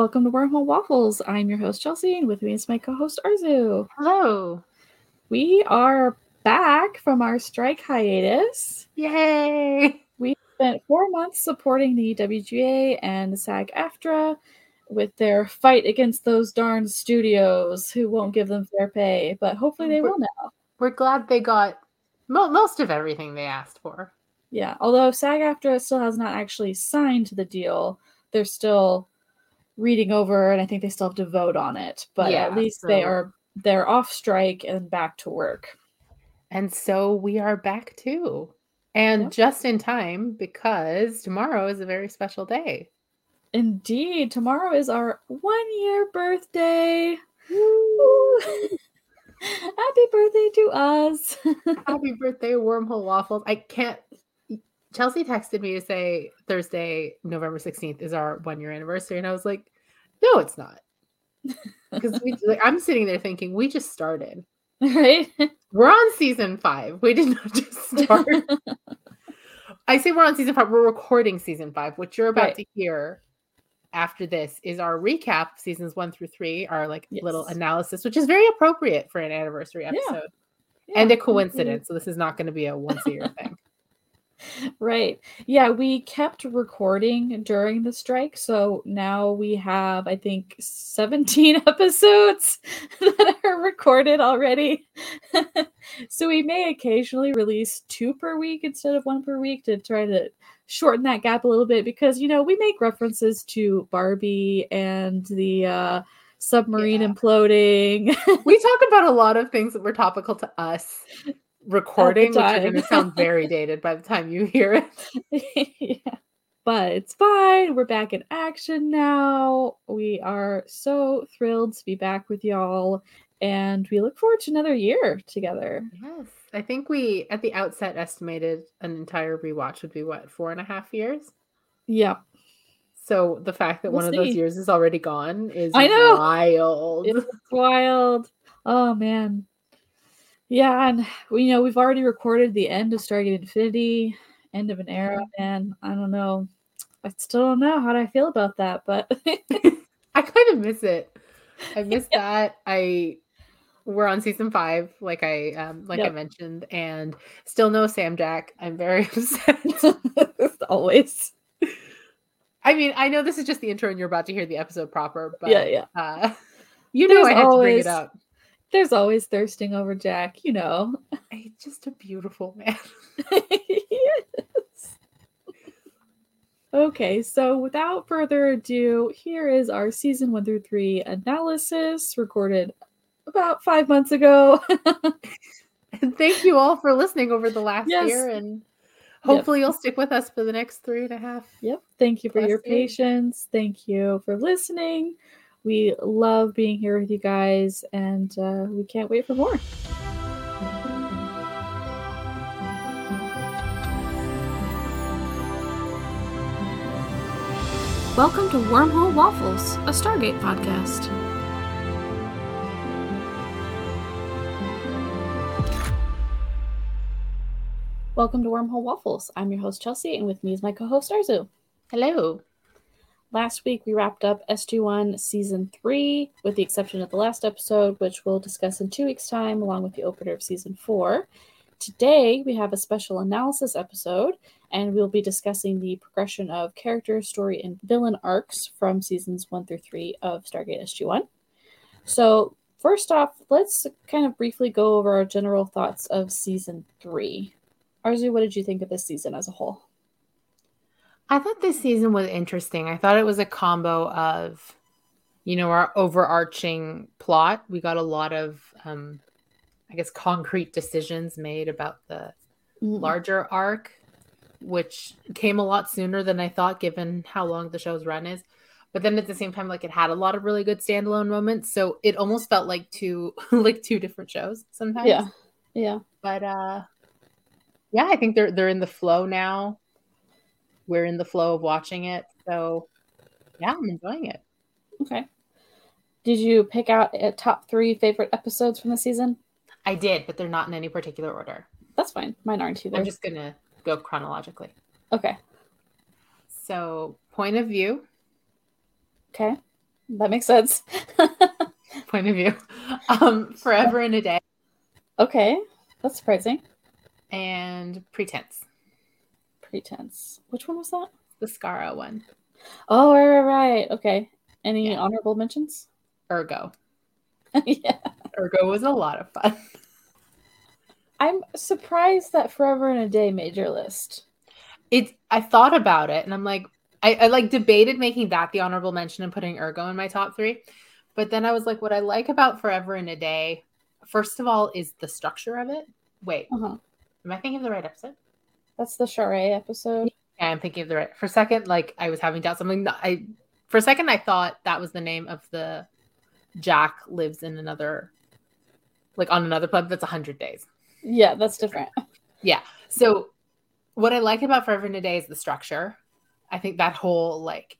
Welcome to Wormhole Waffles. I'm your host, Chelsea, and with me is my co host, Arezou. Hello. We are back from our strike hiatus. Yay. We spent four months supporting the WGA and SAG AFTRA with their fight against those darn studios who won't give them fair pay, but hopefully they will now. We're glad they got mo- most of everything they asked for. Yeah, although SAG AFTRA still has not actually signed the deal, they're still reading over and I think they still have to vote on it. But Yeah, at least they are they're off strike and back to work. And so we are back too. And Yep. just in time because tomorrow is a very special day. Indeed, tomorrow is our one year birthday. Happy birthday to us. Happy birthday, Wormhole Waffles. I can't. Chelsea texted me to say Thursday, November 16th is our one year anniversary. And I was like, no, it's not. Because we like I'm sitting there thinking, we just started. right? We're on season five. We did not just start. I say we're on season five. We're recording season five. What you're about Right. to hear after this is our recap, seasons one through three, our like little analysis, which is very appropriate for an anniversary episode. Yeah, and a coincidence. So this is not going to be a once a year thing. Right. Yeah, we kept recording during the strike. So now we have, I think, 17 episodes that are recorded already. so we may occasionally release two per week instead of one per week to try to shorten that gap a little bit because, you know, we make references to Barbie and the uh, submarine Yeah. imploding. we talk about a lot of things that were topical to us recording, which are going to sound very dated by the time you hear it. yeah. But it's fine. We're back in action now. We are so thrilled to be back with y'all. And we look forward to another year together. Yes. I think we, at the outset, estimated an entire rewatch would be what, four and a half years? Yeah. So the fact that We'll one of those years is already gone is I know. wild. It's wild. Oh man. Yeah, and we you know we've already recorded the end of Stargate Infinity, end of an era, and I don't know. I still don't know how do I feel about that, but I kind of miss it. I miss that. I we're on season five, like I um like I mentioned, and still no Sam Jack. I'm very upset. always. I mean, I know this is just the intro and you're about to hear the episode proper, but yeah, yeah. uh you know There's I had to bring it up. There's always thirsting over Jack, you know. He's just a beautiful man. yes. Okay, so without further ado, here is our season one through three analysis recorded about five months ago. And thank you all for listening over the last Yes. year and hopefully you'll stick with us for the next three and a half. yep. Thank you for your patience. Thank you for listening. We love being here with you guys, and uh, we can't wait for more. Welcome to Wormhole Waffles, a Stargate podcast. Welcome to Wormhole Waffles. I'm your host, Chelsea, and with me is my co host, Arezou. Hello. Last week, we wrapped up SG1 Season 3, with the exception of the last episode, which we'll discuss in two weeks' time, along with the opener of Season 4. Today, we have a special analysis episode, and we'll be discussing the progression of character, story, and villain arcs from Seasons 1 through 3 of Stargate SG1. So, first off, let's kind of briefly go over our general thoughts of Season 3. Arezou, what did you think of this season as a whole? I thought this season was interesting. I thought it was a combo of, you know, our overarching plot. We got a lot of, um, I guess, concrete decisions made about the larger arc, which came a lot sooner than I thought, given how long the show's run is. But then at the same time, like it had a lot of really good standalone moments, so it almost felt like two, like two different shows sometimes. Yeah. Yeah. But uh, yeah, I think they're they're in the flow now. We're in the flow of watching it, so yeah, I'm enjoying it. Okay. Did you pick out a top three favorite episodes from the season? I did, but they're not in any particular order. That's fine. Mine aren't either. I'm just gonna go chronologically. Okay. So, point of view, Okay. That makes sense. point of view. Um, Forever in a Day okay, that's surprising. and Pretense, Pretense. Which one was that? the Skara one. Oh, right, right, right. Okay. Any Yeah. honorable mentions? Urgo. yeah. Urgo was a lot of fun. I'm surprised that Forever in a Day made your list. It. I thought about it, and I'm like, I, I like debated making that the honorable mention and putting Urgo in my top three, but then I was like, what I like about Forever in a Day, first of all, is the structure of it. Wait, Uh-huh. am I thinking of the right episode? That's the Sha're episode. Yeah, I'm thinking of the right. For a second, like I was having doubts. I'm like, no, I. For a second, I thought that was the name of the Jack lives in another, like on another planet that's hundred days. Yeah, that's different. Yeah. So, what I like about Forever in a Day is the structure. I think that whole like,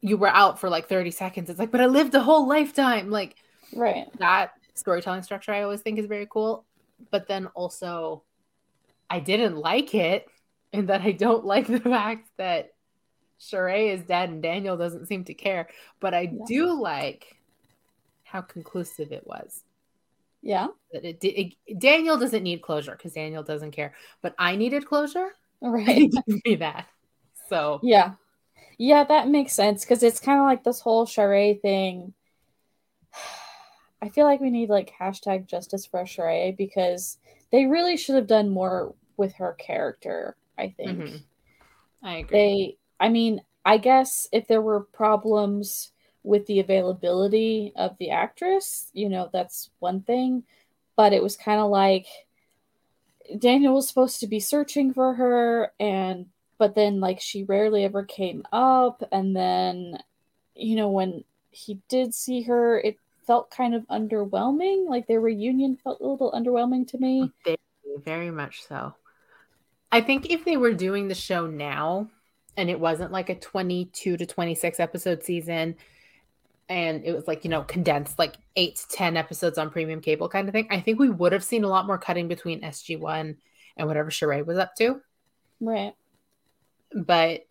you were out for like 30 seconds. It's like, but I lived a whole lifetime. Like Right. that storytelling structure, I always think is very cool. But then also, I didn't like it, and that I don't like the fact that Sha're is dead and Daniel doesn't seem to care. But I Yeah. do like how conclusive it was. Yeah. That it, did it Daniel doesn't need closure because Daniel doesn't care, but I needed closure. Right. Give me that. So Yeah. Yeah, that makes sense because it's kind of like this whole Sha're thing. I feel like we need like hashtag justice for Sha're because they really should have done more with her character, I think. Mhm. I agree. They, I mean, I guess if there were problems with the availability of the actress, you know, that's one thing. But it was kind of like Daniel was supposed to be searching for her, and but then like she rarely ever came up. And then, you know, when he did see her, it felt kind of underwhelming. Like their reunion felt a little underwhelming to me. Very, very much so. I think if they were doing the show now and it wasn't like a 22 to 26 episode season and it was like, you know, condensed like 8 to 10 episodes on premium cable kind of thing, I think we would have seen a lot more cutting between SG1 and whatever Sha're was up to. Right. But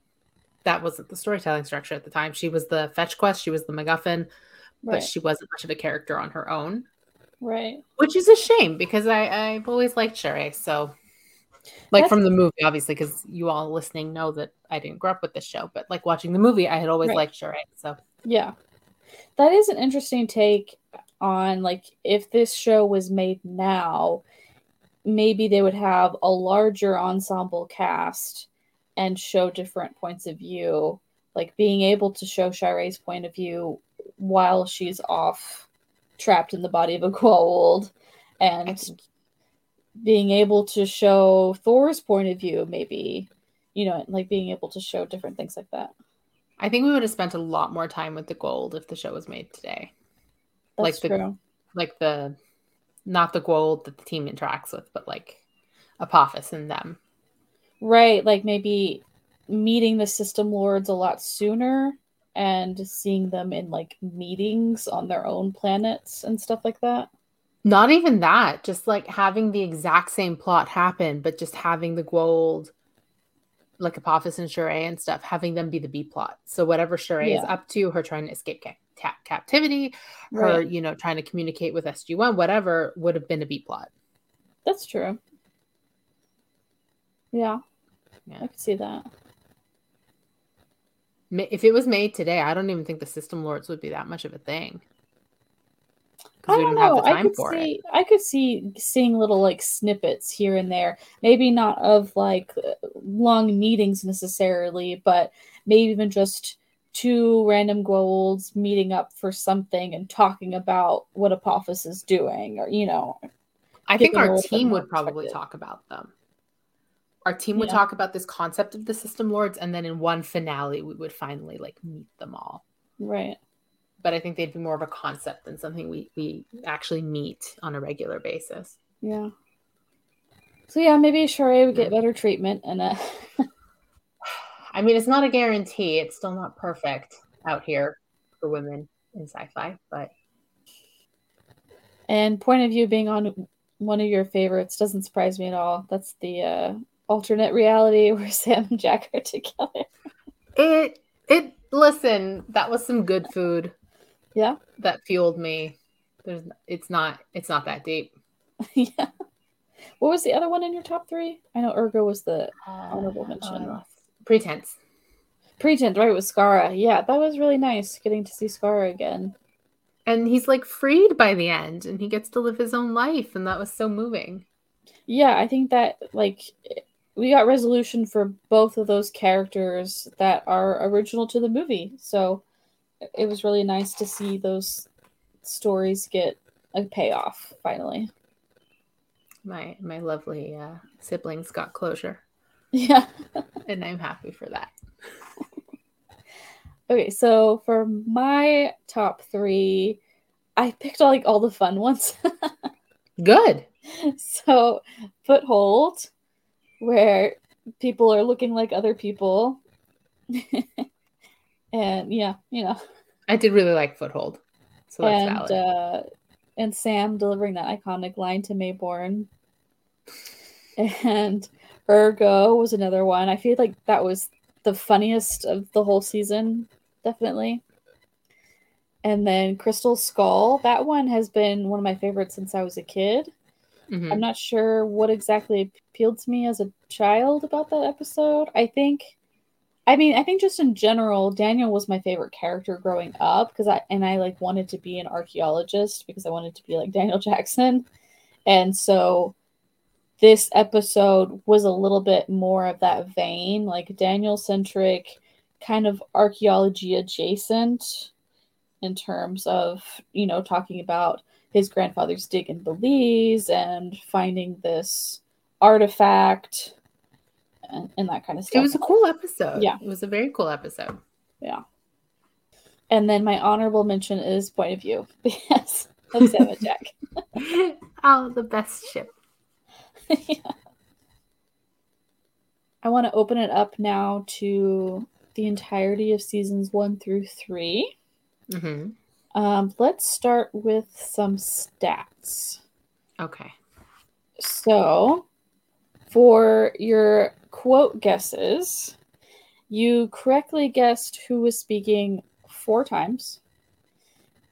that wasn't the storytelling structure at the time. She was the fetch quest, she was the MacGuffin, but she wasn't much of a character on her own. right. which is a shame because I I've always liked Sha're. So, like That's- from the movie, obviously, because you all listening know that I didn't grow up with this show, but like watching the movie, I had always Right. liked Sha're. So, Yeah. That is an interesting take on like if this show was made now, maybe they would have a larger ensemble cast and show different points of view, like being able to show Sha're's point of view while she's off trapped in the body of a I and being able to show Thor's point of view maybe, you know, like being able to show different things like that. I think we would have spent a lot more time with the Goa'uld if the show was made today. Like That's the- true. Like the not the Goa'uld that the team interacts with, but like Apophis and them. Right, like maybe meeting the system lords a lot sooner and seeing them in like meetings on their own planets and stuff like that. Not even that, just like having the exact same plot happen, but just having the Goa'uld, like Apophis and Sha're and stuff, having them be the B plot. So whatever Sha're is up to, her trying to escape ca- captivity, her, you know, trying to communicate with SG1, whatever would have been a B plot. That's true. Yeah. Yeah. I could see that. If it was made today, I don't even think the System Lords would be that much of a thing. I Because we don't know. the oh, I time could for it. see I could see seeing little like snippets here and there. Maybe not of like long meetings necessarily, but maybe even just two random Goa'ulds meeting up for something and talking about what Apophis is doing or you know, I think our team would probably talk about them. Our team would Yeah. talk about this concept of the system lords, and then in one finale, we would finally like meet them all. right. But I think they'd be more of a concept than something we we actually meet on a regular basis. Yeah. So yeah, maybe Sha're would get better treatment and uh I mean, it's not a guarantee. It's still not perfect out here for women in sci-fi, but and point of view being on one of your favorites doesn't surprise me at all. That's the uh alternate reality where Sam and Jack are together. it it listen, that was some good food. Yeah. That fueled me. There's it's not it's not that deep. yeah. What was the other one in your top three? I know Urgo was the honorable mention. Uh, pretense. Pretense, right, with Skara. Yeah, that was really nice getting to see Skara again. And he's like freed by the end and he gets to live his own life. And that was so moving. Yeah, I think that like we got resolution for both of those characters that are original to the movie. So it was really nice to see those stories get a payoff finally. My my lovely uh, siblings got closure. Yeah. and I'm happy for that. okay, so for my top three, I picked all like all the fun ones. Good. So foothold, where people are looking like other people. And yeah, you know. I did really like foothold. So that's and, valid. Uh, and Sam delivering that iconic line to Maybourne. And Urgo was another one. I feel like that was the funniest of the whole season, definitely. And then Crystal Skull, that one has been one of my favorites since I was a kid. Mhm. I'm not sure what exactly appealed to me as a child about that episode. I think, I mean, I think just in general, Daniel was my favorite character growing up because I and I like wanted to be an archaeologist because I wanted to be like Daniel Jackson, and so this episode was a little bit more of that vein, like Daniel centric, kind of archaeology adjacent in terms of you know talking about his grandfather's dig in Belize and finding this artifact and, and that kind of stuff. It was a cool episode. Yeah. It was a very cool episode. yeah. And then my honorable mention is point of view. Yes. Of Sam and Jack. oh, the best ship. yeah. I want to open it up now to the entirety of seasons one through three. hmm Um, let's start with some stats. Okay. So, for your quote guesses, you correctly guessed who was speaking four times,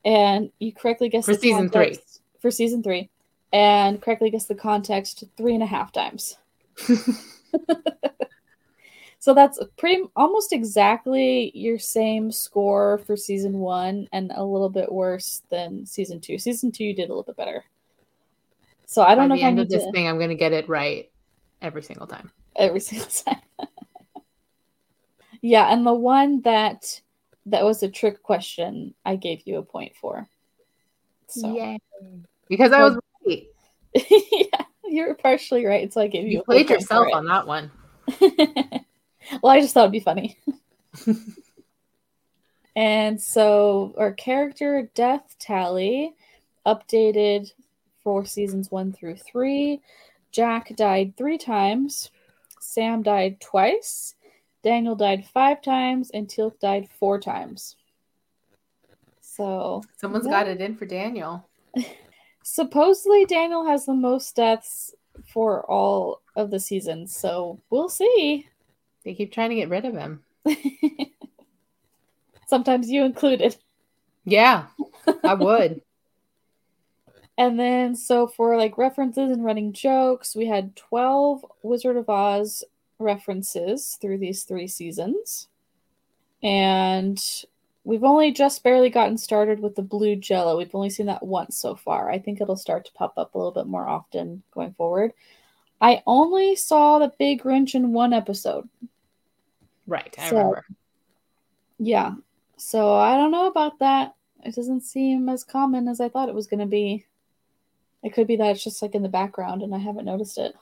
and you correctly guessed For season three. For season three, and correctly guessed the context three and a half times. So that's pretty almost exactly your same score for season one, and a little bit worse than season two. Season two, you did a little bit better. So I don't know the if I end need of this to thing, I'm going to get it right every single time. Every single time. yeah, and the one that that was a trick question, I gave you a point for. So Yay. Because I was right. yeah, you were partially right, so I gave you. You a played point yourself for on that one. well, I just thought it'd be funny. and so our character death tally updated for seasons one through three. Jack died three times. Sam died twice. Daniel died five times, and Teal'c died four times. So Someone's Yeah. got it in for Daniel. supposedly Daniel has the most deaths for all of the seasons. So we'll see. They keep trying to get rid of him. Sometimes you included. Yeah, I would. And then, so for like references and running jokes, we had 12 Wizard of Oz references through these three seasons. And we've only just barely gotten started with the blue jello. We've only seen that once so far. I think it'll start to pop up a little bit more often going forward. I only saw the big wrench in one episode. right, I So- remember. Yeah. So I don't know about that. It doesn't seem as common as I thought it was going to be. It could be that it's just like in the background and I haven't noticed it.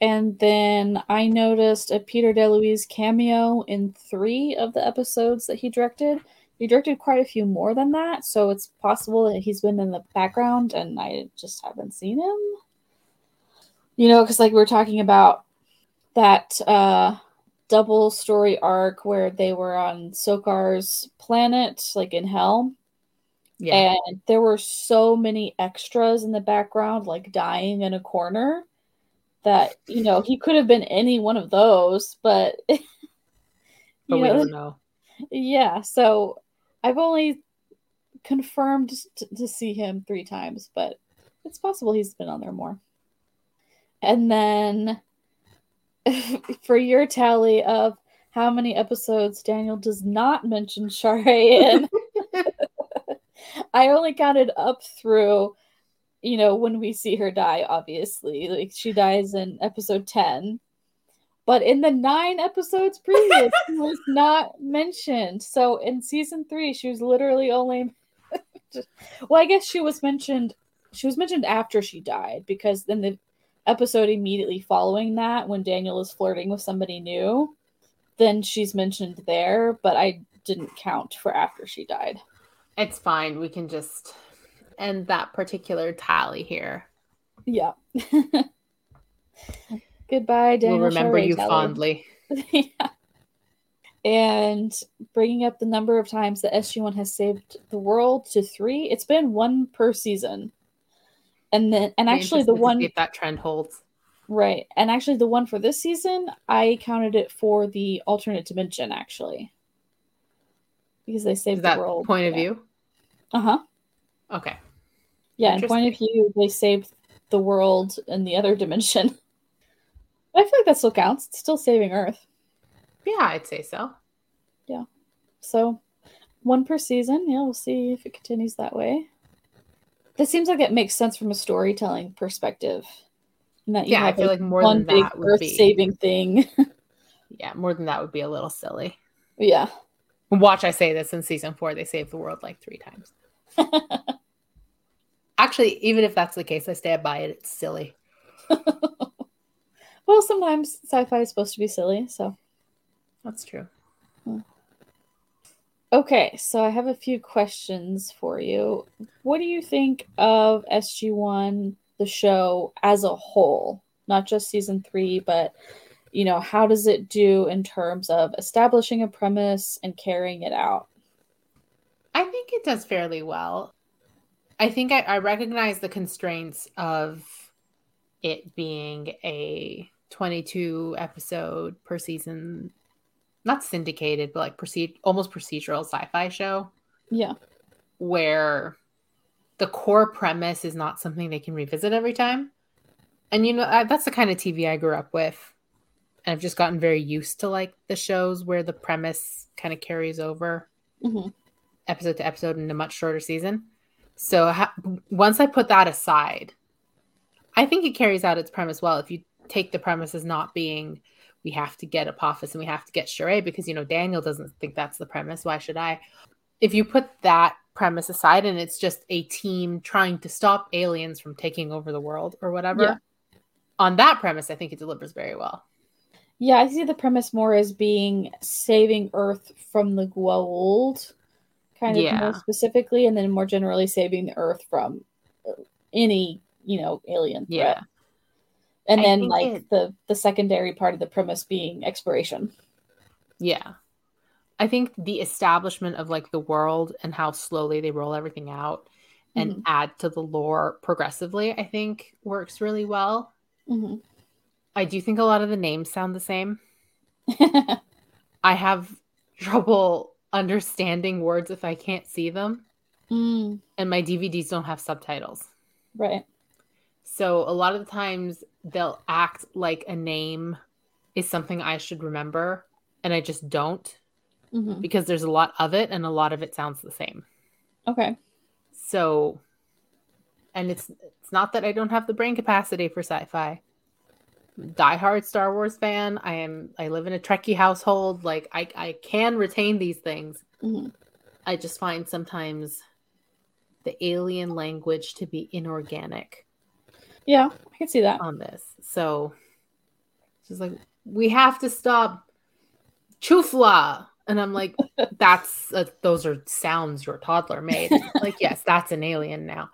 And then I noticed a Peter DeLuise cameo in three of the episodes that he directed. He directed quite a few more than that, so it's possible that he's been in the background and I just haven't seen him. You know, because like we were talking about that uh double story arc where they were on Sokar's planet, like in hell. Yeah. And there were so many extras in the background, like dying in a corner, that, you know, he could have been any one of those, but, but we know, don't know. yeah. So I've only confirmed t- to see him three times, but it's possible he's been on there more. And then for your tally of how many episodes Daniel does not mention Sha're in, I only counted up through, you know, when we see her die, obviously. Like she dies in episode 10. But in the nine episodes previous, she was not mentioned. So in season three, she was literally only well, I guess she was mentioned she was mentioned after she died because then the episode immediately following that when Daniel is flirting with somebody new, then she's mentioned there, but I didn't count for after she died. It's fine. We can just end that particular tally here. Yeah. Goodbye, Daniel. We'll remember you tally. fondly. yeah. And bringing up the number of times that SG1 has saved the world to three, it's been one per season. And then, and actually, the one if that trend holds. Right. And actually, the one for this season, I counted it for the alternate dimension, actually. Because they saved that the world. point of view? Uh huh. Okay. Yeah, in point of view, they saved the world in the other dimension. I feel like that still counts. It's still saving Earth. Yeah, I'd say so. Yeah. So, one per season. Yeah, we'll see if it continues that way. This seems like it makes sense from a storytelling perspective. And that you Yeah, I have, feel like more one than big that would Earth be saving thing. yeah, more than that would be a little silly. yeah. Watch I say this in season four, they save the world like three times. Actually, even if that's the case, I stand by it. It's silly. Well, sometimes sci-fi is supposed to be silly, so That's true. Hmm. okay. So I have a few questions for you. What do you think of SG One, the show as a whole, not just season three, but you know, how does it do in terms of establishing a premise and carrying it out? I think it does fairly well. I think I, I recognize the constraints of it being a 22 episode per season, not syndicated, but like proceed almost procedural sci-fi show Yeah. where the core premise is not something they can revisit every time. And you know, I, that's the kind of TV I grew up with. And I've just gotten very used to like the shows where the premise kind of carries over hmm episode to episode in a much shorter season. So ha- once I put that aside, I think it carries out its premise well. If you take the premise as not being we have to get Apophis and we have to get Sha're because you know Daniel doesn't think that's the premise. Why should I? If you put that premise aside and it's just a team trying to stop aliens from taking over the world or whatever, Yeah. on that premise, I think it delivers very well. Yeah, I see the premise more as being saving Earth from the Goa'uld, kind of Yeah. more specifically, and then more generally saving the Earth from any you know alien threat. Yeah. and I then like it- the the secondary part of the premise being exploration. Yeah. I think the establishment of like the world and how slowly they roll everything out and Mhm. add to the lore progressively, I think works really well. hmm I do think a lot of the names sound the same. I have trouble understanding words if I can't see them, mm, and my DVDs don't have subtitles. right. So a lot of the times they'll act like a name is something I should remember, and I just don't hmm because there's a lot of it and a lot of it sounds the same. Okay. So and it's it's not that I don't have the brain capacity for sci-fi. Diehard Star Wars fan. I am I live in a Trekkie household. Like I I can retain these things. Mhm. I just find sometimes the alien language to be inorganic Yeah, I can see that. on this. So just like we have to stop chufla. And I'm like, that's uh, those are sounds your toddler made. like, yes, that's an alien now.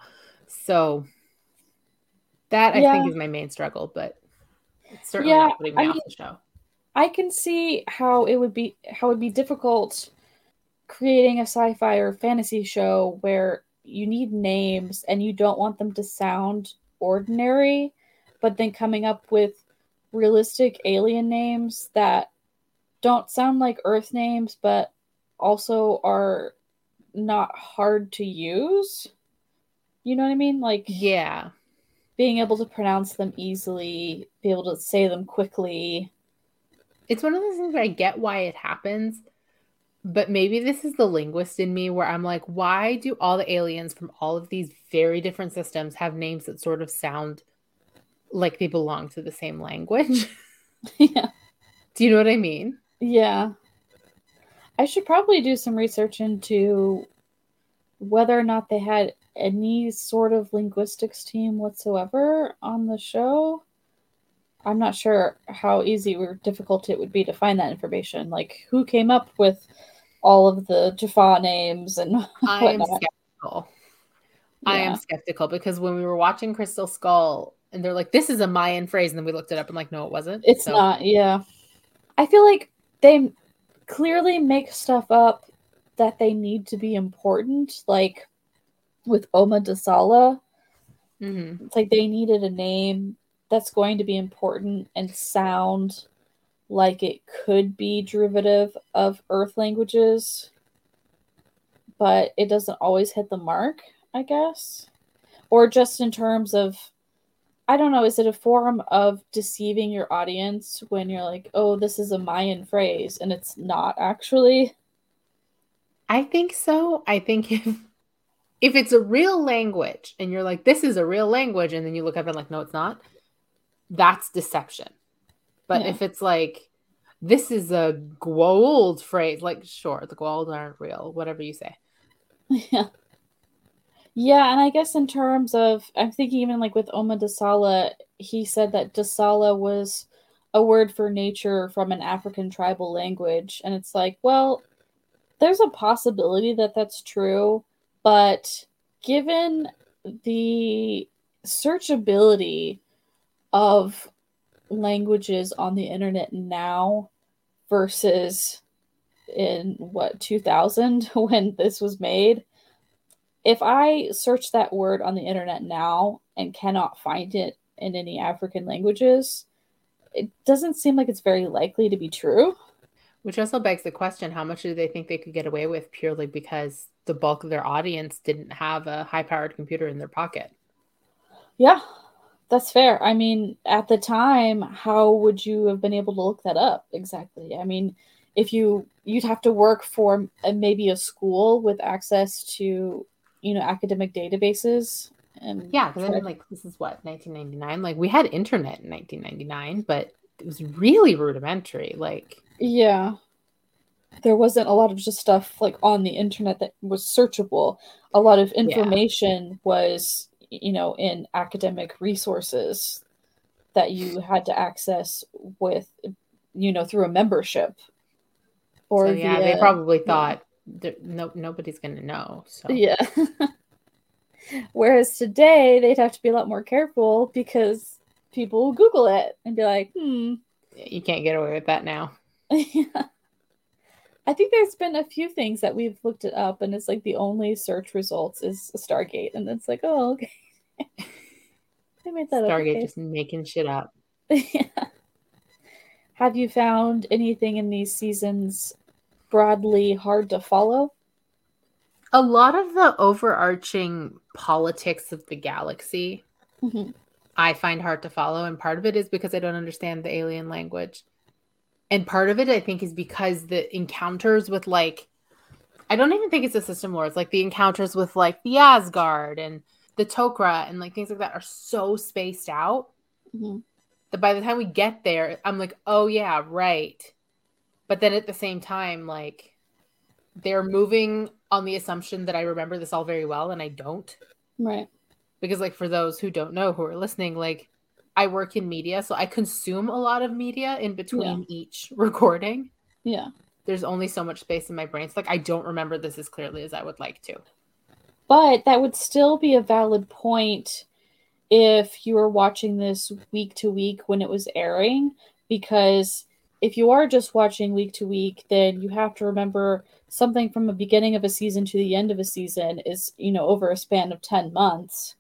So that I Yeah. think is my main struggle, but it's certainly Yeah, not putting me I off mean- the show. I can see how it would be how it would be difficult creating a sci-fi or fantasy show where you need names and you don't want them to sound ordinary, but then coming up with realistic alien names that don't sound like Earth names, but also are not hard to use. You know what I mean? Like Yeah. Being able to pronounce them easily, be able to say them quickly. It's one of those things where I get why it happens, but maybe this is the linguist in me where I'm like, why do all the aliens from all of these very different systems have names that sort of sound like they belong to the same language? yeah. do you know what I mean? Yeah. I should probably do some research into whether or not they had any sort of linguistics team whatsoever on the show. I'm not sure how easy or difficult it would be to find that information. Like, who came up with all of the Jaffa names and I am skeptical. I am skeptical because when we were watching Crystal Skull and they're like, this is a Mayan phrase, and then we looked it up and like, no, it wasn't. It's So- not, yeah. I feel like they clearly make stuff up that they need to be important, like with Oma Desala. Mhm. It's like they needed a name that's going to be important and sound like it could be derivative of Earth languages, but it doesn't always hit the mark, I guess. Or just in terms of, I don't know, is it a form of deceiving your audience when you're like, oh, this is a Mayan phrase and it's not actually? I think so. I think if if it's a real language and you're like, this is a real language, and then you look up and like, no, it's not, that's deception. But Yeah. if it's like, this is a Goa'uld phrase, like, sure, the Goa'uld aren't real, whatever you say. Yeah. Yeah, and I guess in terms of, I'm thinking even like with Oma Desala, he said that Desala was a word for nature from an African tribal language. And it's like, well, there's a possibility that that's true, but given the searchability of languages on the internet now versus in what 2000 when this was made if i search that word on the internet now and cannot find it in any african languages it doesn't seem like it's very likely to be true. Which also begs the question how much do they think they could get away with purely because the bulk of their audience didn't have a high powered computer in their pocket? yeah that's fair i mean at the time how would you have been able to look that up exactly i mean if you you'd have to work for a, uh, maybe a school with access to you know academic databases and Yeah, because I mean, like, this is what, 1999? Like, we had internet in 1999, but it was really rudimentary. Like, Yeah. There wasn't a lot of just stuff like on the internet that was searchable. A lot of information was, you know, in academic resources that you had to access with, you know, through a membership. Or so yeah, they probably thought that no, nobody's going to know. So, Yeah. Whereas today they'd have to be a lot more careful because people will Google it and be like, hmm, you can't get away with that now. yeah. I think there's been a few things that we've looked it up, and it's like the only search results is Stargate, and it's like, oh, okay. I made that Stargate up. okay. just making shit up. yeah. Have you found anything in these seasons broadly hard to follow? A lot of the overarching politics of the galaxy Mhm. I find hard to follow. And part of it is because I don't understand the alien language. And part of it, I think, is because the encounters with like, I don't even think it's a system war. It's like the encounters with like the Asgard and the Tok'ra and like things like that are so spaced out Mhm. that by the time we get there, I'm like, oh yeah, right. But then at the same time, like they're moving on the assumption that I remember this all very well and I don't. Right. Because like for those who don't know who are listening, like I work in media, so I consume a lot of media in between each recording. Yeah. There's only so much space in my brain. So like I don't remember this as clearly as I would like to. But that would still be a valid point if you were watching this week to week when it was airing, because if you are just watching week to week, then you have to remember something from the beginning of a season to the end of a season is, you know, over a span of 10 months.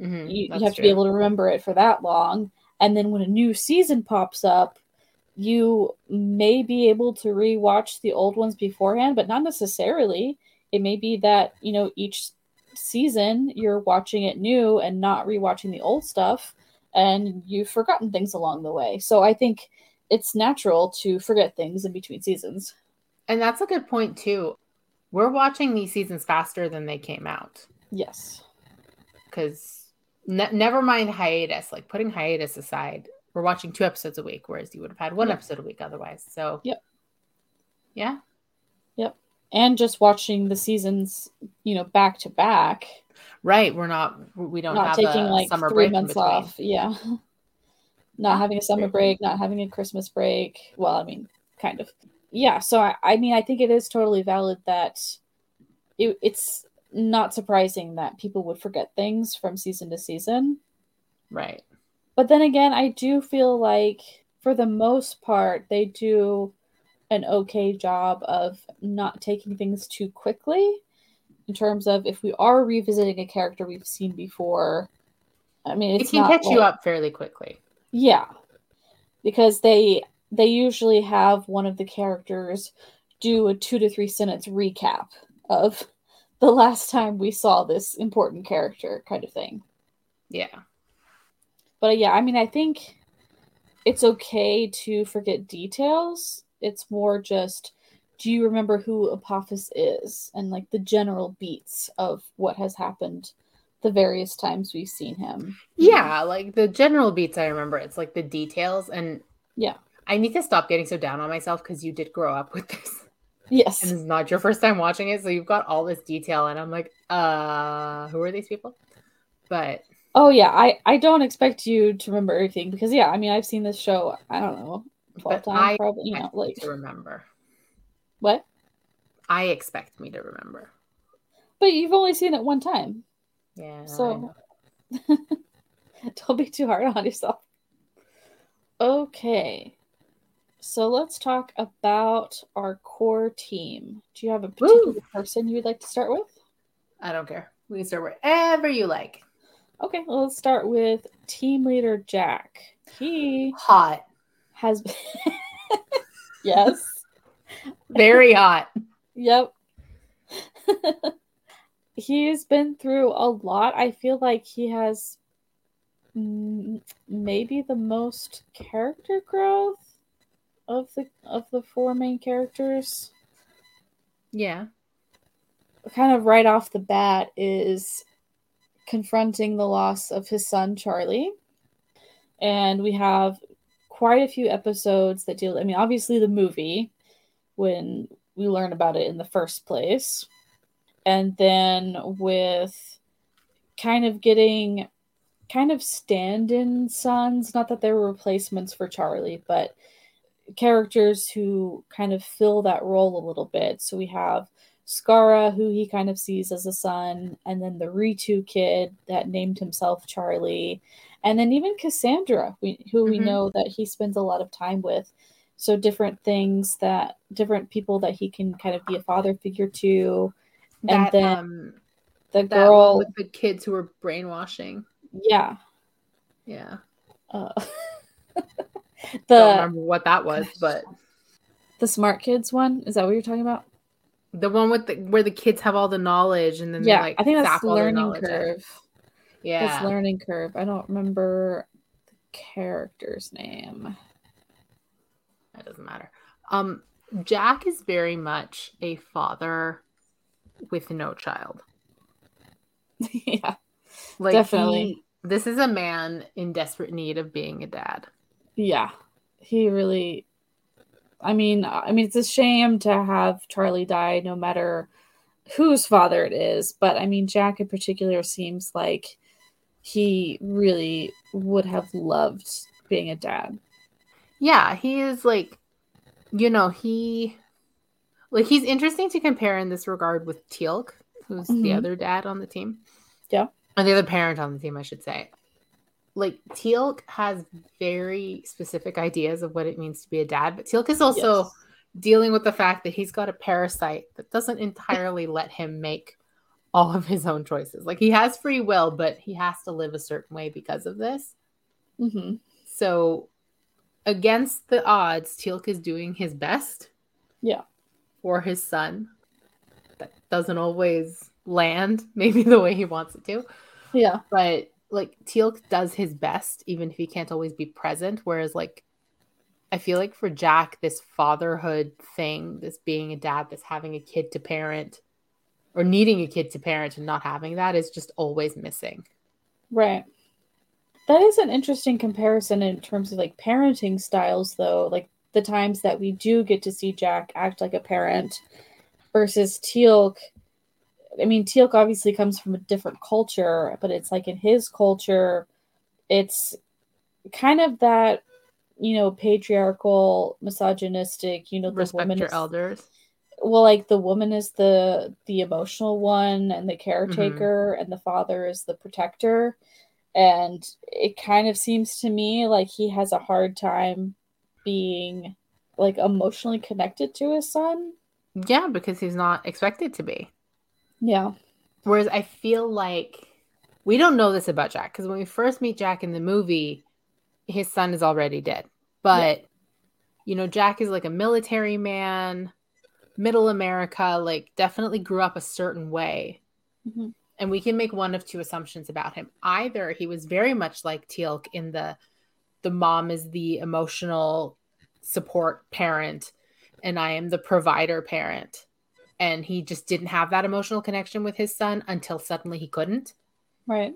Mhm, You, you have to be able to remember it for that long. And then when a new season pops up, you may be able to rewatch the old ones beforehand, but not necessarily. It may be that, you know, each season you're watching it new and not rewatching the old stuff and you've forgotten things along the way. So I think it's natural to forget things in between seasons. And that's a good point too. We're watching these seasons faster than they came out. Yes. Cuz ne- never mind hiatus, like putting hiatus aside, we're watching two episodes a week whereas you would have had one Yep. episode a week otherwise. So Yep. Yeah. Yep. And just watching the seasons, you know, back to back, Right, we're not we don't not have taking a like summer three break months off. Yeah. Not having a summer break, not having a Christmas break. Well, I mean, kind of. Yeah. So I, I mean, I think it is totally valid that it, it's not surprising that people would forget things from season to season. Right. But then again, I do feel like for the most part, they do an okay job of not taking things too quickly in terms of if we are revisiting a character we've seen before. I mean, It can catch you up fairly quickly. Yeah, because they they usually have one of the characters do a two to three sentence recap of the last time we saw this important character, kind of thing. Yeah. But uh, yeah, I mean, I think it's okay to forget details. It's more just, do you remember who Apophis is and like the general beats of what has happened the various times we've seen him? Yeah, like the general beats I remember. It's like the details and Yeah. I need to stop getting so down on myself because you did grow up with this. Yes. And is not your first time watching it. So you've got all this detail and I'm like, uh, who are these people? But Oh yeah, I I don't expect you to remember everything because yeah, I mean I've seen this show I don't know twelve But times I probably you know like to remember. what? I expect me to remember. But you've only seen it one time, Yeah. So don't be too hard on yourself. Okay, so let's talk about our core team. Do you have a particular Woo! person you would like to start with? I don't care. We can start wherever you like. Okay, well, let's start with team leader Jack. He Hot. has yes. Very hot. Yep. He's been through a lot. I feel like he has maybe the most character growth of the of the four main characters. Yeah. Kind of right off the bat is confronting the loss of his son Charlie. And we have quite a few episodes that deal I mean obviously the movie when we learn about it in the first place. And then with kind of getting kind of stand in sons, not that they were replacements for Charlie, but characters who kind of fill that role a little bit. So we have Skara, who he kind of sees as a son, and then the Reetou kid that named himself Charlie, and then even Cassandra, we, who we Mhm. know that he spends a lot of time with. So different things that different people that he can kind of be a father figure to. And That, then um, the girl, with the kids who were brainwashing. yeah, Yeah. uh, I don't remember what that was, but the smart kids one is that what you're talking about? the one with the where the kids have all the knowledge and then Yeah, like I think that's zap the all their learning out. curve. Yeah. That's learning curve. I don't remember the character's name. That doesn't matter. Um, Jack is very much a father with no child. yeah, Like Definitely. he- this is a man in desperate need of being a dad. Yeah. He really. I mean, I mean, it's a shame to have Charlie die, no matter whose father it is. But I mean, Jack in particular seems like he really would have loved being a dad. Yeah, he is like, you know, he like he's interesting to compare in this regard with Teal'c, who's the Mhm. other dad on the team. Yeah. Or the other parent on the team, I should say. Like Teal'c has very specific ideas of what it means to be a dad, but Teal'c is also Yes. dealing with the fact that he's got a parasite that doesn't entirely let him make all of his own choices. Like he has free will, but he has to live a certain way because of this. hmm So, against the odds, Teal'c is doing his best. Yeah. For his son. That doesn't always land maybe the way he wants it to. Yeah. But like Teal'c does his best even if he can't always be present whereas like I feel like for Jack this fatherhood thing, this being a dad, this having a kid to parent or needing a kid to parent and not having that is just always missing. Right. That is an interesting comparison in terms of like parenting styles, though. Like the times that we do get to see Jack act like a parent versus Teal'c. I mean, Teal'c obviously comes from a different culture, but it's like in his culture, it's kind of that, you know, patriarchal, misogynistic, you know, the Respect woman your is- elders. well like the woman is the the emotional one and the caretaker mm-hmm. and the father is the protector and it kind of seems to me like he has a hard time being like emotionally connected to his son Yeah, because he's not expected to be. Yeah Whereas I feel like we don't know this about Jack because when we first meet Jack in the movie, his son is already dead. But you know, Jack is like a military man, middle America, like definitely grew up a certain way. Mhm. And we can make one of two assumptions about him. Either he was very much like Teal'c in the the mom is the emotional support parent and I am the provider parent. And he just didn't have that emotional connection with his son until suddenly he couldn't. right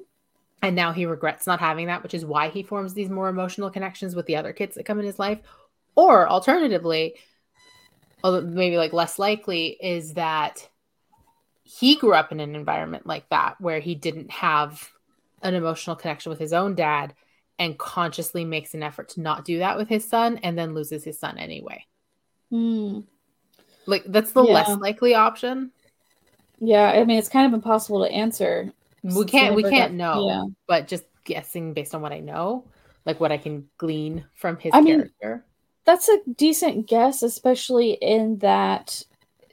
And now he regrets not having that, which is why he forms these more emotional connections with the other kids that come in his life. Or alternatively, although maybe like less likely, is that he grew up in an environment like that where he didn't have an emotional connection with his own dad and consciously makes an effort to not do that with his son and then loses his son anyway. Hmm. Like that's the Yeah. less likely option. yeah i mean it's kind of impossible to answer We can't we can't got- know, yeah but just guessing based on what I know, like what I can glean from his I mean, character. that's a decent guess, especially in that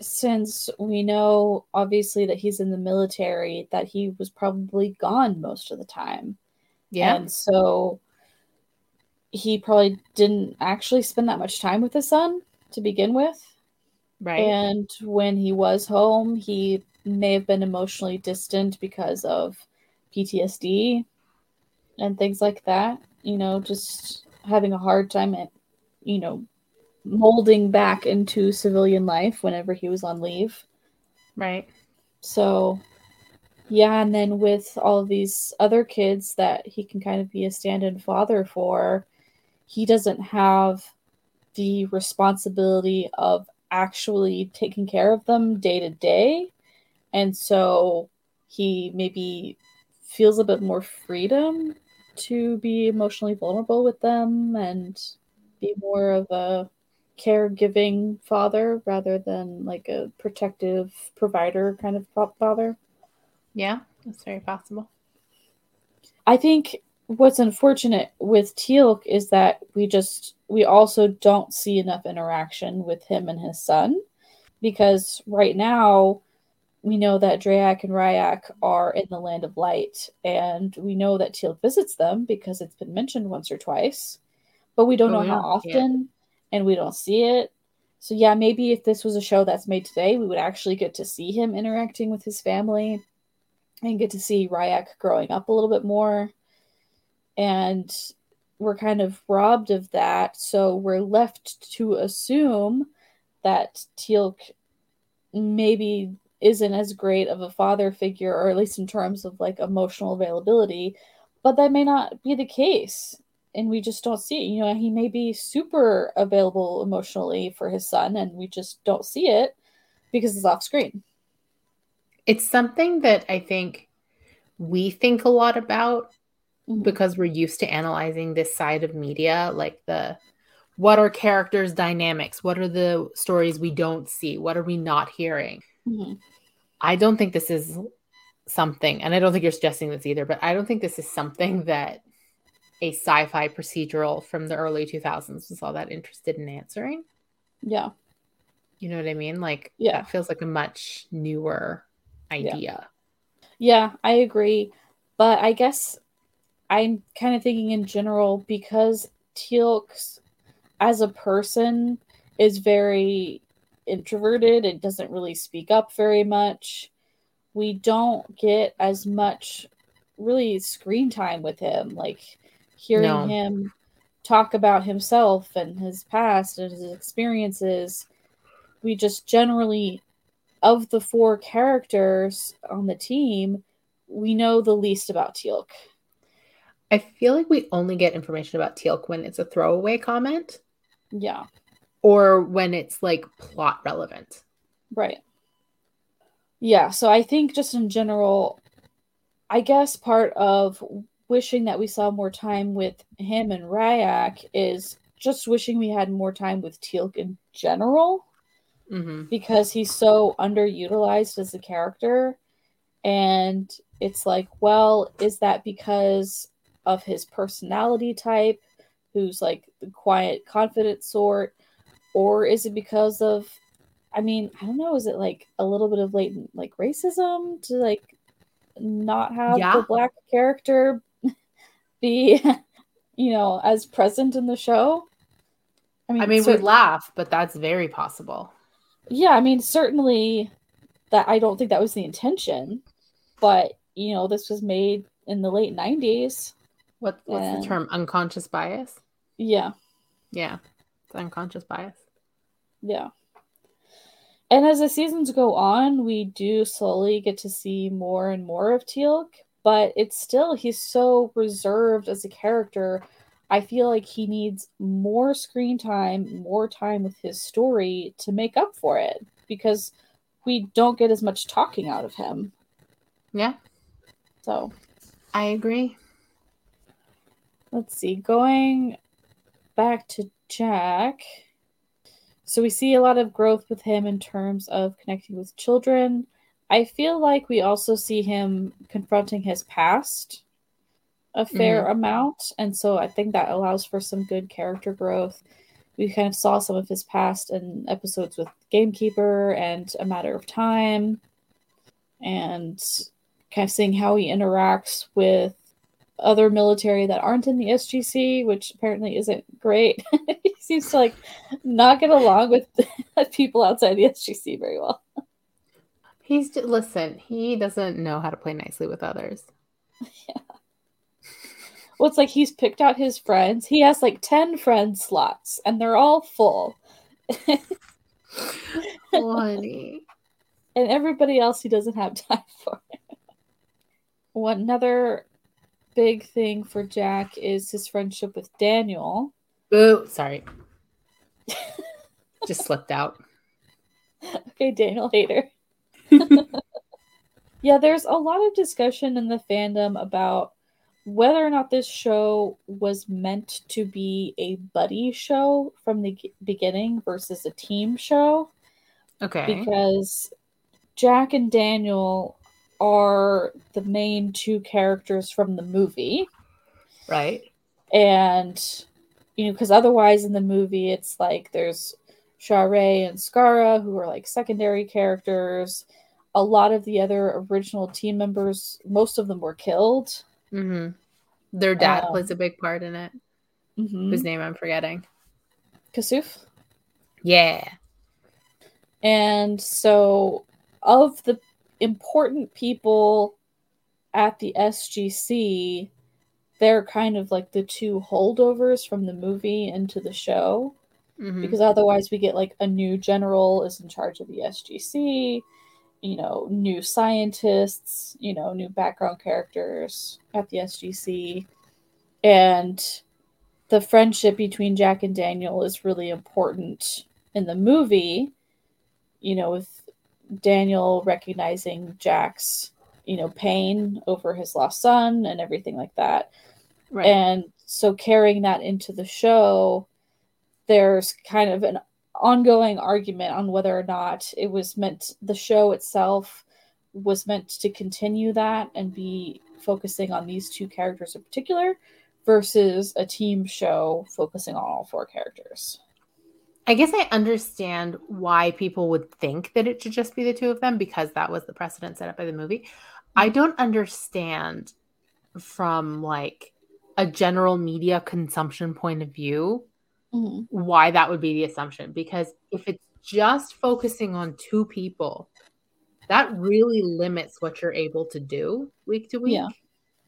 since we know obviously that he's in the military, that he was probably gone most of the time. Yeah. And so he probably didn't actually spend that much time with his son to begin with. Right. And when he was home, he may have been emotionally distant because of PTSD and things like that. You know, just having a hard time at, you know, molding back into civilian life whenever he was on leave. right. So, yeah, and then with all of these other kids that he can kind of be a stand in father for, he doesn't have the responsibility of actually taking care of them day to day. And so he maybe feels a bit more freedom to be emotionally vulnerable with them and be more of a caregiving father rather than like a protective provider kind of father. Yeah, that's very possible. I think what's unfortunate with Teal'c is that we just we also don't see enough interaction with him and his son because right now we know that Drey'auc and Rya'c are in the land of light and we know that Teal'c visits them because it's been mentioned once or twice but we don't But know we how don't see it. often and we don't see it. So yeah maybe if this was a show that's made today we would actually get to see him interacting with his family and get to see Rya'c growing up a little bit more and we're kind of robbed of that. So we're left to assume that Teal'c maybe isn't as great of a father figure, or at least in terms of like emotional availability, but that may not be the case. And we just don't see it. You know, he may be super available emotionally for his son, and we just don't see it because it's off screen. It's something that I think we think a lot about Mhm. because we're used to analyzing this side of media, like the what are characters' dynamics? What are the stories we don't see? What are we not hearing? Mhm. I don't think this is something, and I don't think you're suggesting this either, but I don't think this is something that a sci fi procedural from the early 2000s was all that interested in answering. Yeah. You know what I mean? Like, Yeah. that feels like a much newer idea. Yeah, I agree. But I guess I'm kind of thinking in general because Teal'c as a person is very introverted and doesn't really speak up very much. We don't get as much really screen time with him, like hearing no. him talk about himself and his past and his experiences. We just generally, of the four characters on the team, we know the least about Teal'c. I feel like we only get information about Teal'c when it's a throwaway comment. Yeah. Or when it's like plot relevant. Right. Yeah, so I think just in general, I guess part of wishing that we saw more time with him and Rya'c is just wishing we had more time with Teal'c in general. Mm-hmm. Because he's so underutilized as a character. And it's like, well, is that because of his personality type, who's like the quiet, confident sort? Or is it because of, I mean, I don't know, is it like a little bit of latent like racism to like not have yeah. the black character be, you know, as present in the show? I mean, I mean we laugh, but that's very possible. Yeah, I mean, certainly that I don't think that was the intention, but you know, this was made in the late 90s. What what's and... the term? Unconscious bias? Yeah. Yeah. It's unconscious bias. Yeah. And as the seasons go on, we do slowly get to see more and more of Teal'c, but it's still he's so reserved as a character. I feel like he needs more screen time, more time with his story to make up for it because we don't get as much talking out of him. Yeah. So I agree. Let's see. Going back to Jack. So we see a lot of growth with him in terms of connecting with children. I feel like we also see him confronting his past a fair mm-hmm. amount. And so I think that allows for some good character growth. We kind of saw some of his past in episodes with Gamekeeper and A Matter of Time. And kind of seeing how he interacts with other military that aren't in the SGC, which apparently isn't great. he seems to like not get along with people outside the SGC very well. He's just, listen, he doesn't know how to play nicely with others. Yeah. Well, it's like he's picked out his friends. He has like 10 friend slots and they're all full. Funny. and everybody else he doesn't have time for. One another big thing for Jack is his friendship with Daniel. Boo! Sorry, just slipped out. Okay, Daniel hater. yeah, there's a lot of discussion in the fandom about whether or not this show was meant to be a buddy show from the beginning versus a team show. Okay. Because Jack and Daniel are the main two characters from the movie. Right. And, you know, because otherwise in the movie, it's like there's Sha're and Skara, who are like secondary characters. A lot of the other original team members, most of them were killed. Mm-hmm. Their dad um, plays a big part in it. Mm-hmm. Whose name I'm forgetting. Kasuf? Yeah. And so, of the important people at the SGC, they're kind of like the two holdovers from the movie into the show. Mm-hmm. Because otherwise, we get like a new general is in charge of the SGC, you know, new scientists, you know, new background characters at the SGC. And the friendship between Jack and Daniel is really important in the movie, you know, with Daniel recognizing Jack's, you know, pain over his lost son and everything like that. Right. And so carrying that into the show, there's kind of an ongoing argument on whether or not it was meant the show itself was meant to continue that and be focusing on these two characters in particular versus a team show focusing on all four characters. I guess I understand why people would think that it should just be the two of them because that was the precedent set up by the movie. I don't understand from like a general media consumption point of view mm-hmm. why that would be the assumption because if it's just focusing on two people, that really limits what you're able to do week to week. Yeah.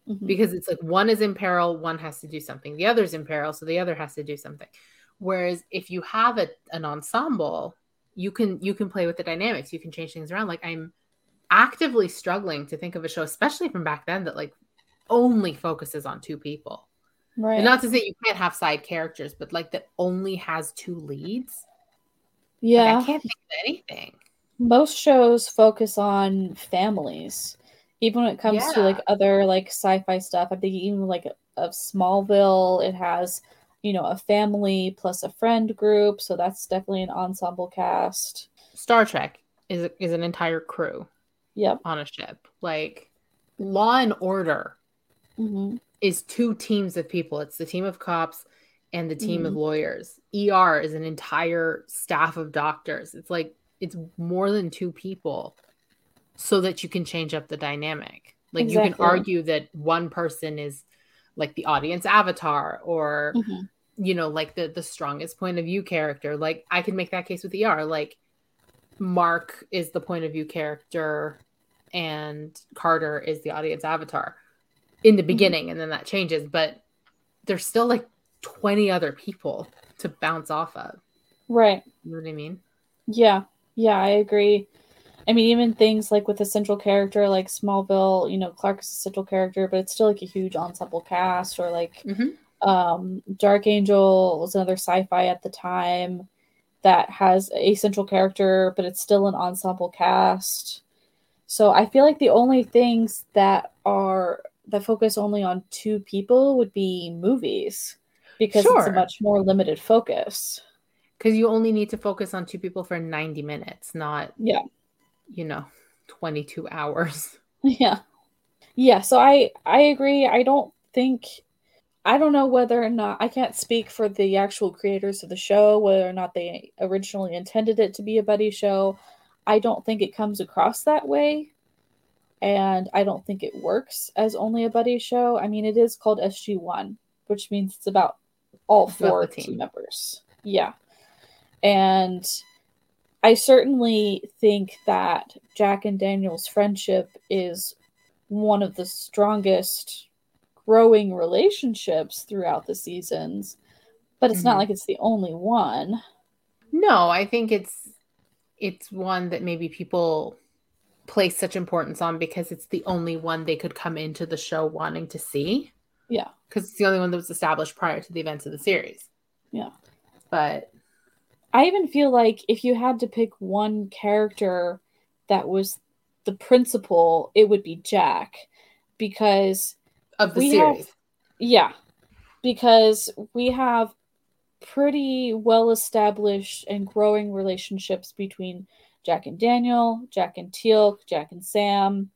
Mhm. Because it's like one is in peril, one has to do something. The other's in peril, so the other has to do something. Whereas if you have a, an ensemble, you can you can play with the dynamics. You can change things around. Like I'm actively struggling to think of a show, especially from back then, that like only focuses on two people. Right. And not to say you can't have side characters, but like that only has two leads. Like, yeah. I can't think of anything. most shows focus on families even when it comes to like other like sci-fi stuff I think even like of smallville it has you know a family plus a friend group so that's definitely an ensemble cast Star Trek is is an entire crew yep on a ship. Like Law and Order hmm is two teams of people. It's the team of cops and the team of Mhm. lawyers. ER is an entire staff of doctors. It's like it's more than two people so that you can change up the dynamic. Like you can argue that one person is like the audience avatar or hmm you know like the the strongest point of view character. Like I can make that case with ER like Mark is the point of view character and Carter is the audience avatar in the beginning and then that changes but there's still like 20 other people to bounce off of. Right. You know what i mean? Yeah. Yeah i agree. I mean even things like with a central character like smallville you know clark is a central character but it's still like a huge ensemble cast or like Mhm. Um dark angel was another sci-fi at the time that has a central character but it's still an ensemble cast. So i feel like the only things that are that focus only on two people would be movies because it's a much more limited focus. Because you only need to focus on two people for 90 minutes not yeah. you know 22 hours. Yeah. Yeah, so I I agree. I don't think I don't know whether or not I can't speak for the actual creators of the show whether or not they originally intended it to be a buddy show. I don't think it comes across that way. And I don't think it works as only a buddy show. I mean, it is called SG1, which means it's about all about four team. team members. Yeah. And I certainly think that Jack and Daniel's friendship is one of the strongest growing relationships throughout the seasons, but it's not Mhm. like it's the only one. no i think it's it's one that maybe people place such importance on because it's the only one they could come into the show wanting to see Yeah. because it's the only one that was established prior to the events of the series Yeah. but I even feel like if you had to pick one character that was the principal, it would be Jack. Because, of the We have- yeah, because we have pretty well established and growing relationships between Jack and Daniel, Jack and Teal'c, Jack and Sam,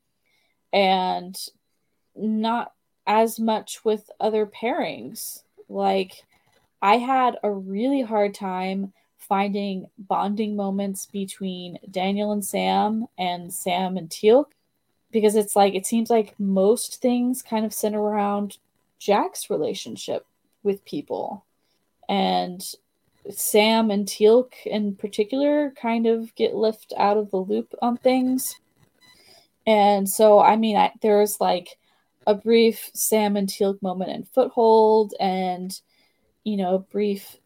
and not as much with other pairings. Like, I had a really hard time finding bonding moments between Daniel and Sam and Sam and Teal'c because it's like it seems like most things kind of center around Jack's relationship with people. And Sam and Teal'c in particular kind of get left out of the loop on things. And so, I mean, I, there's like a brief Sam and Teal'c moment in Foothold, and you know, a brief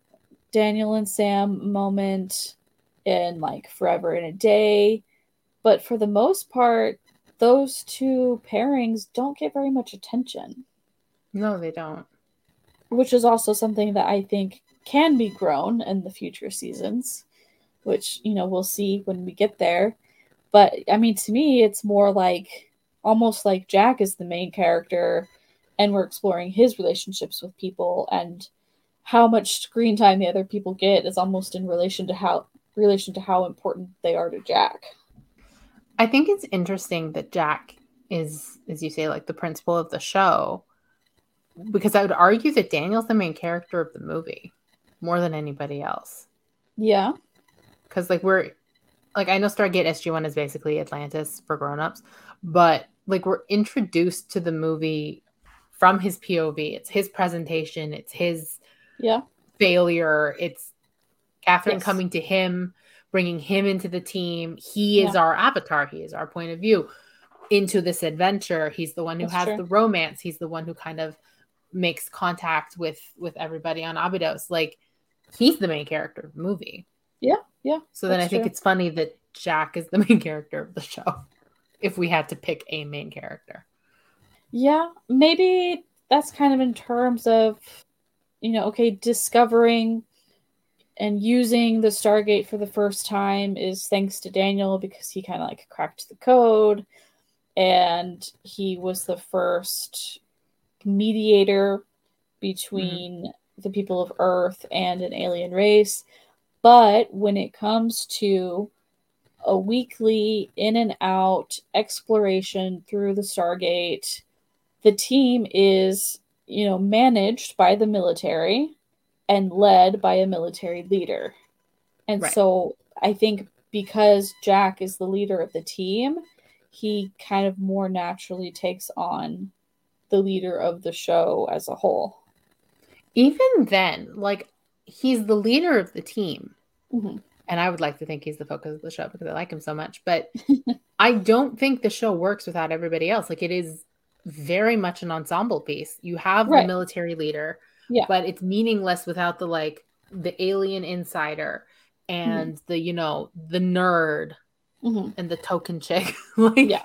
Daniel and Sam moment in like Forever in a Day. But for the most part, those two pairings don't get very much attention, no they don't which is also something that I think can be grown in the future seasons, which, you know, we'll see when we get there. But I mean, to me, it's more like almost like Jack is the main character and we're exploring his relationships with people and how much screen time the other people get is almost in relation to how relation to how important they are to Jack. I think it's interesting that Jack is, as you say, like the principal of the show, because I would argue that Daniel's the main character of the movie more than anybody else. Yeah. Because, like, we're like, I know Stargate SG 1 is basically Atlantis for grown-ups, but like, we're introduced to the movie from his POV. It's his presentation, it's his Yeah. failure, it's Catherine Yes. coming to him bringing him into the team. He is our avatar, he is our point of view into this adventure. He's the one who That's has true. the romance. He's the one who kind of makes contact with with everybody on Abydos. Like he's the main character of the movie. Yeah, yeah, So then I think true. it's funny that Jack is the main character of the show. If we had to pick a main character. Yeah, maybe that's kind of in terms of, you know, okay, discovering and using the Stargate for the first time is thanks to Daniel because he kind of like cracked the code and he was the first mediator between mm-hmm. the people of Earth and an alien race. But when it comes to a weekly in and out exploration through the Stargate, the team is, you know, managed by the military and led by a military leader. And Right. so I think because Jack is the leader of the team, he kind of more naturally takes on the leader of the show as a whole. Even then, like he's the leader of the team. Mhm. And I would like to think he's the focus of the show because I like him so much. But I don't think the show works without everybody else. Like it is very much an ensemble piece. You have Right. the military leader, Yeah. but it's meaningless without the like the alien insider and the you know the nerd Mhm. and the token chick. like, Yeah.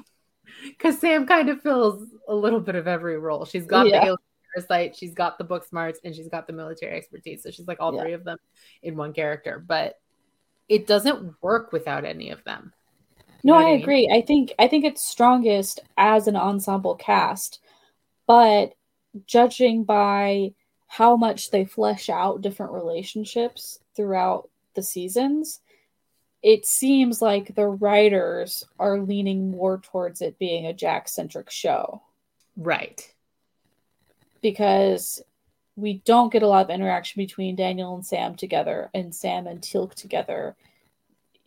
Because Sam kind of fills a little bit of every role. She's got Yeah. the alien parasite, she's got the book smarts, and she's got the military expertise. So she's like all Yeah. three of them in one character. But it doesn't work without any of them. You No, know I mean? agree. I think I think it's strongest as an ensemble cast, but judging by how much they flesh out different relationships throughout the seasons, it seems like the writers are leaning more towards it being a Jack centric show Right. because we don't get a lot of interaction between Daniel and Sam together and Sam and Teal'c together.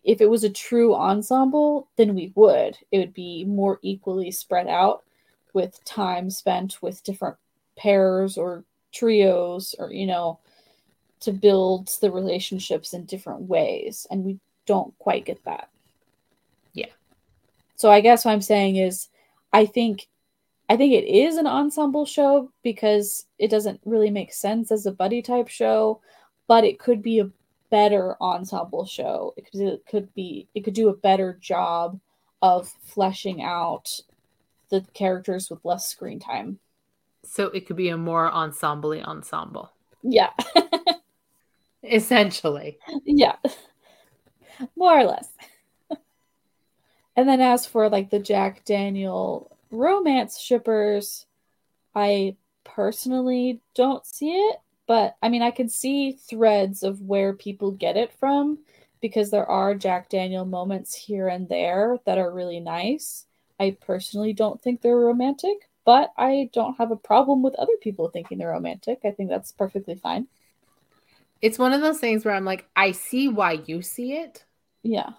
If it was a true ensemble, then we would. It would be more equally spread out with time spent with different pairs or trios or, you know, to build the relationships in different ways. And we don't quite get that. Yeah. So I guess what I'm saying is I think I think it is an ensemble show because it doesn't really make sense as a buddy type show, but it could be a better ensemble show. It could, it could be it could do a better job of fleshing out the characters with less screen time. So it could be a more ensemble ensemble. Yeah. Essentially. yeah. More or less. and then as for like the Jack Daniel romance shippers, I personally don't see it, but I mean I can see threads of where people get it from because there are Jack Daniel moments here and there that are really nice. I personally don't think they're romantic, but I don't have a problem with other people thinking they're romantic. I think that's perfectly fine. It's one of those things where I'm like, I see why you see it. Yeah.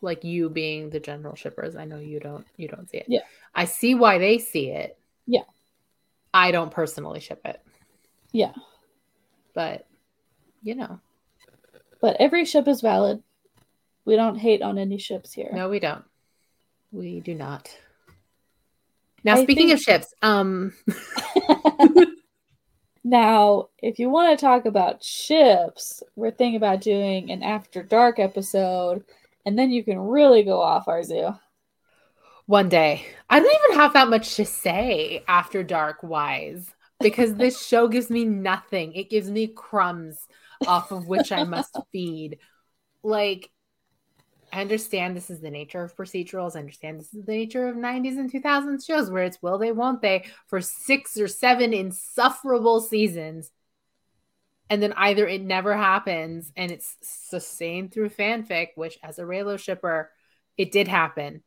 Like you being the general shippers. I know you don't you don't see it. Yeah. I see why they see it. Yeah. I don't personally ship it. Yeah. But you know, But every ship is valid. We don't hate on any ships here. no, we don't. We do not. Now, I speaking think- of ships, um, Now, if you want to talk about ships, we're thinking about doing an After Dark episode, and then you can really go off Arezou. one day, I don't even have that much to say after dark wise because this show gives me nothing. It gives me crumbs off of which I must feed. Like, I understand this is the nature of procedurals. I understand this is the nature of 90s and 2000s shows where it's will they, won't they for six or seven insufferable seasons. And then either it never happens and it's sustained through fanfic, which as a Raylo shipper, it did happen.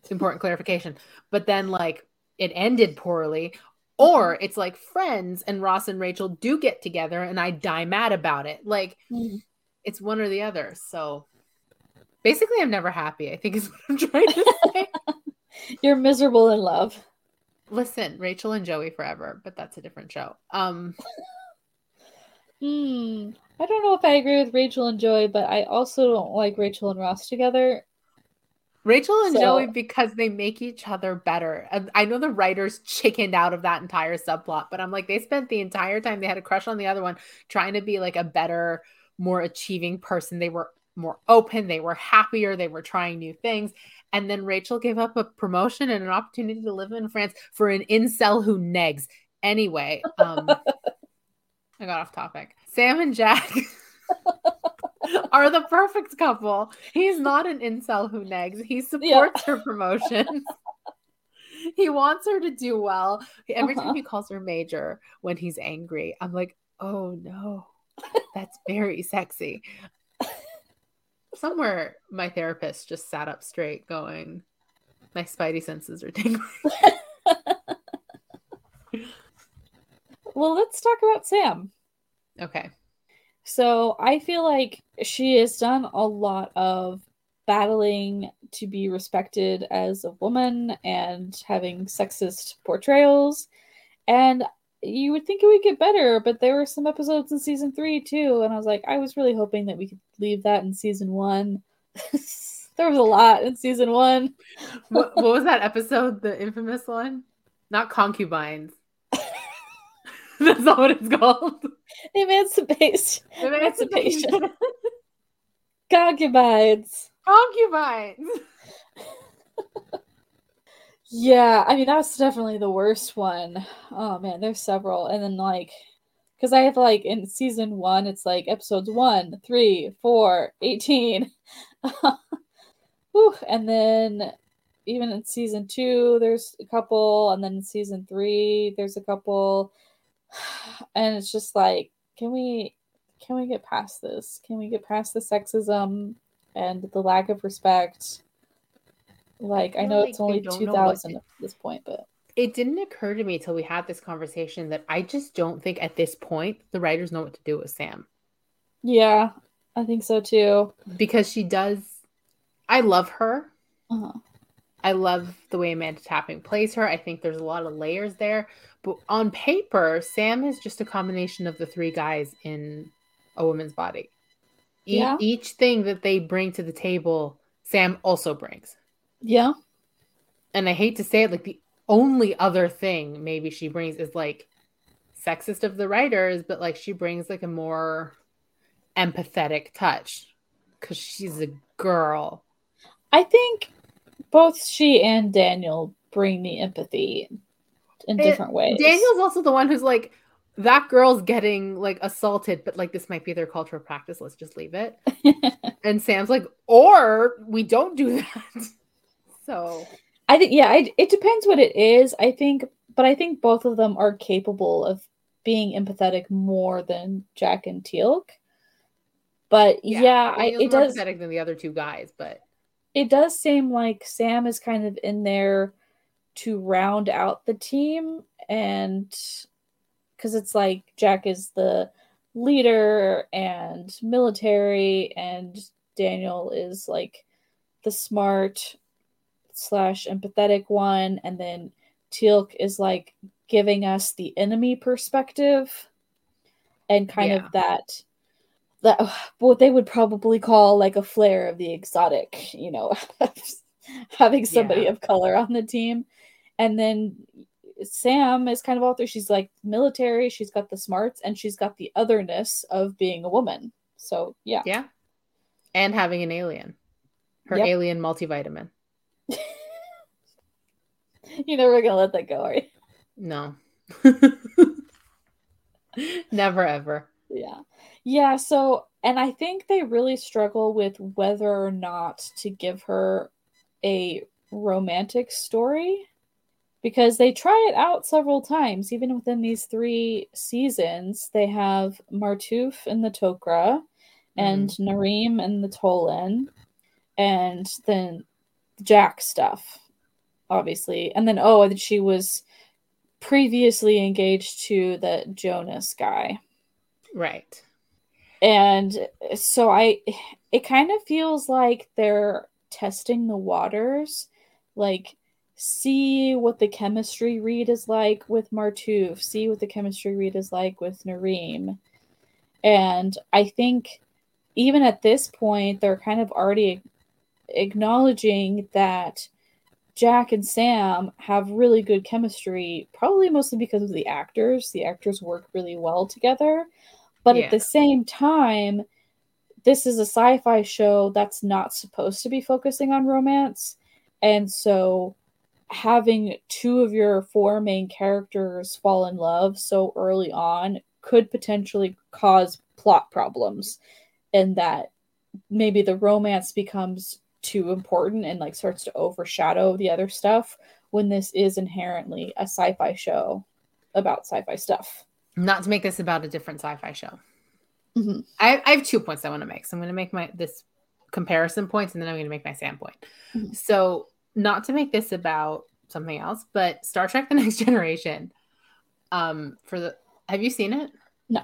It's important clarification. But then, like, it ended poorly. Or mm-hmm. it's like friends and Ross and Rachel do get together and I die mad about it. Like, mm-hmm. it's one or the other. So basically, I'm never happy, I think is what I'm trying to say. You're miserable in love. Listen, Rachel and Joey forever, but that's a different show. Um Hmm. I don't know if I agree with Rachel and Joey, but I also don't like Rachel and Ross together. Rachel and So- Joey because they make each other better. And I know the writers chickened out of that entire subplot, but I'm like, they spent the entire time they had a crush on the other one trying to be like a better, more achieving person. They were more open, they were happier, they were trying new things. And then Rachel gave up a promotion and an opportunity to live in France for an incel who negs. Anyway, um, I got off topic. Sam and Jack are the perfect couple. He's not an incel who negs. He supports her promotion. he wants her to do well. Every Uh-huh. time he calls her major when he's angry, I'm like, oh no, that's very sexy. Somewhere my therapist just sat up straight going, my spidey senses are tingling. Well, let's talk about Sam. Okay. So I feel like she has done a lot of battling to be respected as a woman and having sexist portrayals. And you would think it would get better, but there were some episodes in season three too. And I was like, I was really hoping that we could leave that in season one. there was a lot in season one. What, what was that episode? The infamous one? Not concubines. That's not what it's called. Emancipation. Emancipation. Concubines. concubines. Yeah, I mean that's definitely the worst one. Oh man, there's several, and then like, because I have like in season one, it's like episodes one, three, four, 18. Whew, and then even in season two, there's a couple, and then in season three, there's a couple, and it's just like, can we, can we get past this? Can we get past the sexism and the lack of respect? Like, I know like it's only don't know what 2000 to- at this point, but It didn't occur to me till we had this conversation that I just don't think at this point the writers know what to do with Sam yeah, I think so too. because she does. I love her. Uh-huh. I love the way Amanda Tapping plays her. I think there's a lot of layers there. But on paper, Sam is just a combination of the three guys in a woman's body. E- Yeah. Each thing that they bring to the table, Sam also brings. Yeah, And I hate to say it, like the only other thing maybe she brings is like sexist of the writers, but like she brings like a more empathetic touch because she's a girl. I think both she and Daniel bring the empathy in It- different ways. Daniel's also the one who's like, that girl's getting like assaulted, but like this might be their cultural practice. Let's just leave it. and Sam's like, or we don't do that. So I think yeah, I, it depends what it is. I think, but I think both of them are capable of being empathetic more than Jack and Teal'c. But yeah, I, it more does. pathetic than the other two guys, but it does seem like Sam is kind of in there to round out the team and because it's like Jack is the leader and military and Daniel is like the smart slash empathetic one and then Teal'c is like giving us the enemy perspective and kind Yeah. of that that what they would probably call like a flair of the exotic, you know, having somebody Yeah. of color on the team. And then Sam is kind of out there. She's like military, she's got the smarts, and she's got the otherness of being a woman. So yeah. yeah. And having an alien. Her Yep. alien multivitamin. You're never gonna let that go, are you? No. Never ever. Yeah. Yeah, so and I think they really struggle with whether or not to give her a romantic story because they try it out several times even within these 3 seasons. They have Martouf in the Tok'ra mm-hmm. and Narim and the Tollan and then Jack stuff obviously. And then oh, and she was previously engaged to the Jonas guy Right. and so i it kind of feels like they're testing the waters like see what the chemistry read is like with martouf see what the chemistry read is like with narim And I think even at this point, they're kind of already acknowledging that Jack and Sam have really good chemistry, probably mostly because of the actors. The actors work really well together. But yeah. at the same time, this is a sci fi show that's not supposed to be focusing on romance. And so having two of your four main characters fall in love so early on could potentially cause plot problems and that maybe the romance becomes too important and like starts to overshadow the other stuff when this is inherently a sci-fi show about sci-fi stuff. Not to make this about a different sci-fi show. Mm-hmm. I, I, have two points i want to make. So i'm going to make my this comparison points and then i'm going to make my standpoint mm-hmm. so not to make this about something else but star trek the next generation um for the have you seen it? No.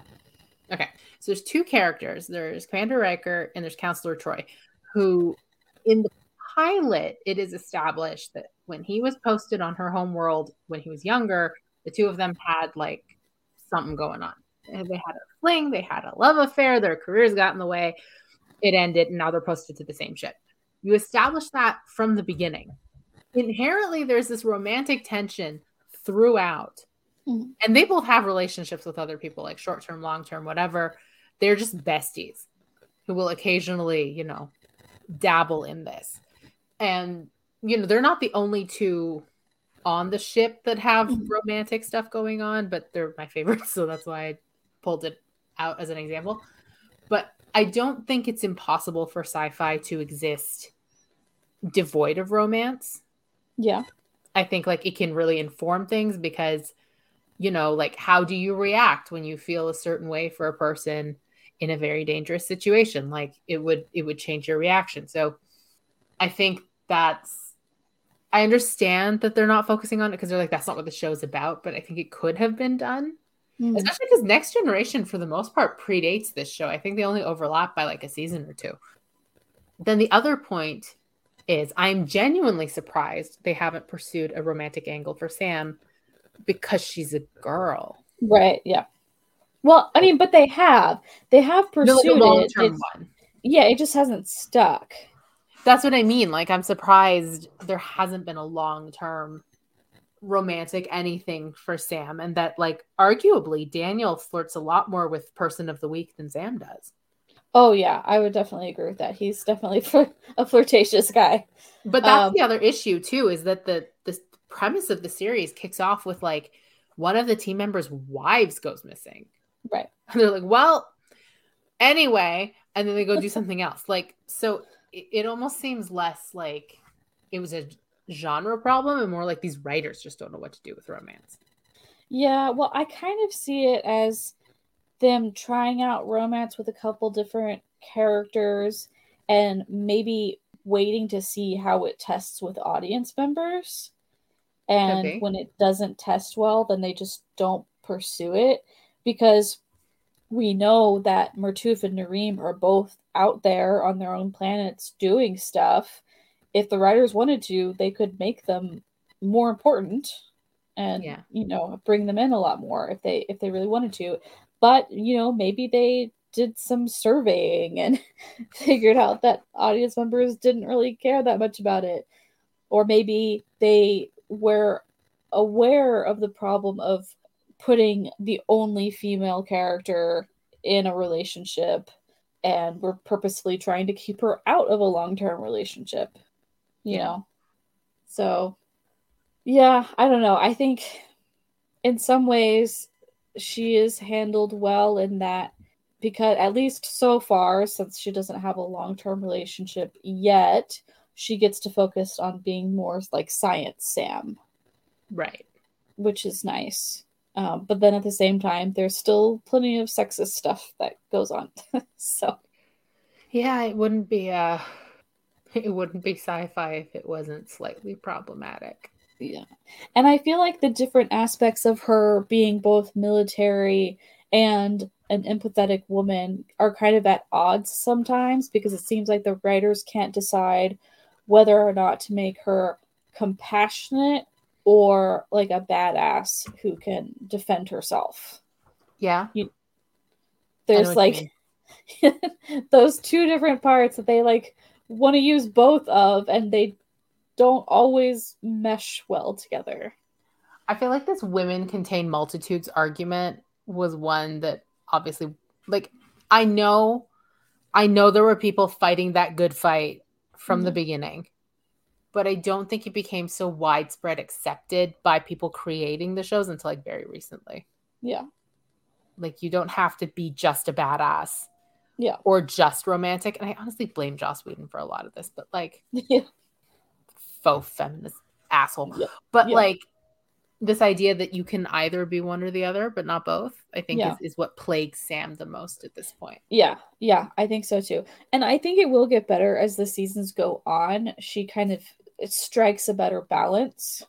Okay. So there's two characters. There's commander riker and there's counselor Troi, who in the pilot, it is established that when he was posted on her home world when he was younger, the two of them had like something going on. They had a fling, they had a love affair, their careers got in the way. It ended, and now they're posted to the same ship. You establish that from the beginning. Inherently, there's this romantic tension throughout. Mm-hmm. And they both have relationships with other people, like short term, long term, whatever. They're just besties who will occasionally, you know, dabble in this. And, you know, they're not the only two on the ship that have mm-hmm. romantic stuff going on, but they're my favorites. So that's why I pulled it out as an example. But I don't think it's impossible for sci fi to exist devoid of romance. Yeah. I think like it can really inform things because, you know, like how do you react when you feel a certain way for a person? In a very dangerous situation like it would it would change your reaction. So i think that's i understand that they're not focusing on it because they're like that's not what the show's about but i think it could have been done. Mm. especially because next generation for the most part predates this show. I think they only overlap by like a season or two. Then the other point is i'm genuinely surprised they haven't pursued a romantic angle for sam because she's a girl. Right yeah well, I mean, but they have. They have pursued no, like it. Yeah, it just hasn't stuck. That's what I mean. Like, I'm surprised there hasn't been a long term romantic anything for Sam, and that, like, arguably, Daniel flirts a lot more with Person of the Week than Sam does. Oh yeah, I would definitely agree with that. He's definitely a flirtatious guy. But that's um, the other issue too, is that the the premise of the series kicks off with like one of the team members' wives goes missing. Right. And they're like, well, anyway, and then they go do something else. Like, so it, it almost seems less like it was a genre problem and more like these writers just don't know what to do with romance. Yeah, well, I kind of see it as them trying out romance with a couple different characters and maybe waiting to see how it tests with audience members. And when it doesn't test well, then they just don't pursue it because we know that Martouf and Narim are both out there on their own planets doing stuff. If the writers wanted to, they could make them more important and yeah. you know bring them in a lot more if they if they really wanted to. But you know maybe they did some surveying and figured out that audience members didn't really care that much about it, or maybe they were aware of the problem of putting the only female character in a relationship and we're purposefully trying to keep her out of a long-term relationship you yeah. know? So yeah i don't know. I think in some ways she is handled well in that because at least so far since she doesn't have a long-term relationship yet she gets to focus on being more like science sam. Right. Which is nice um, but then at the same time, there's still plenty of sexist stuff that goes on. so, yeah, it wouldn't be uh, it wouldn't be sci-fi if it wasn't slightly problematic. Yeah, and I feel like the different aspects of her being both military and an empathetic woman are kind of at odds sometimes because it seems like the writers can't decide whether or not to make her compassionate or like a badass who can defend herself. Yeah. You, there's like those two different parts that they like want to use both of and they don't always mesh well together. I feel like this women contain multitudes argument was one that obviously like I know I know there were people fighting that good fight from mm-hmm. the beginning. But I don't think it became so widespread accepted by people creating the shows until like very recently. Yeah. Like you don't have to be just a badass. Yeah. Or just romantic. And I honestly blame Joss Whedon for a lot of this, but like yeah. faux feminist asshole. Yeah. But yeah. like this idea that you can either be one or the other, but not both, I think is, is what plagues Sam the most at this point. Yeah, yeah, I think so too. And I think it will get better as the seasons go on. She kind of it strikes a better balance.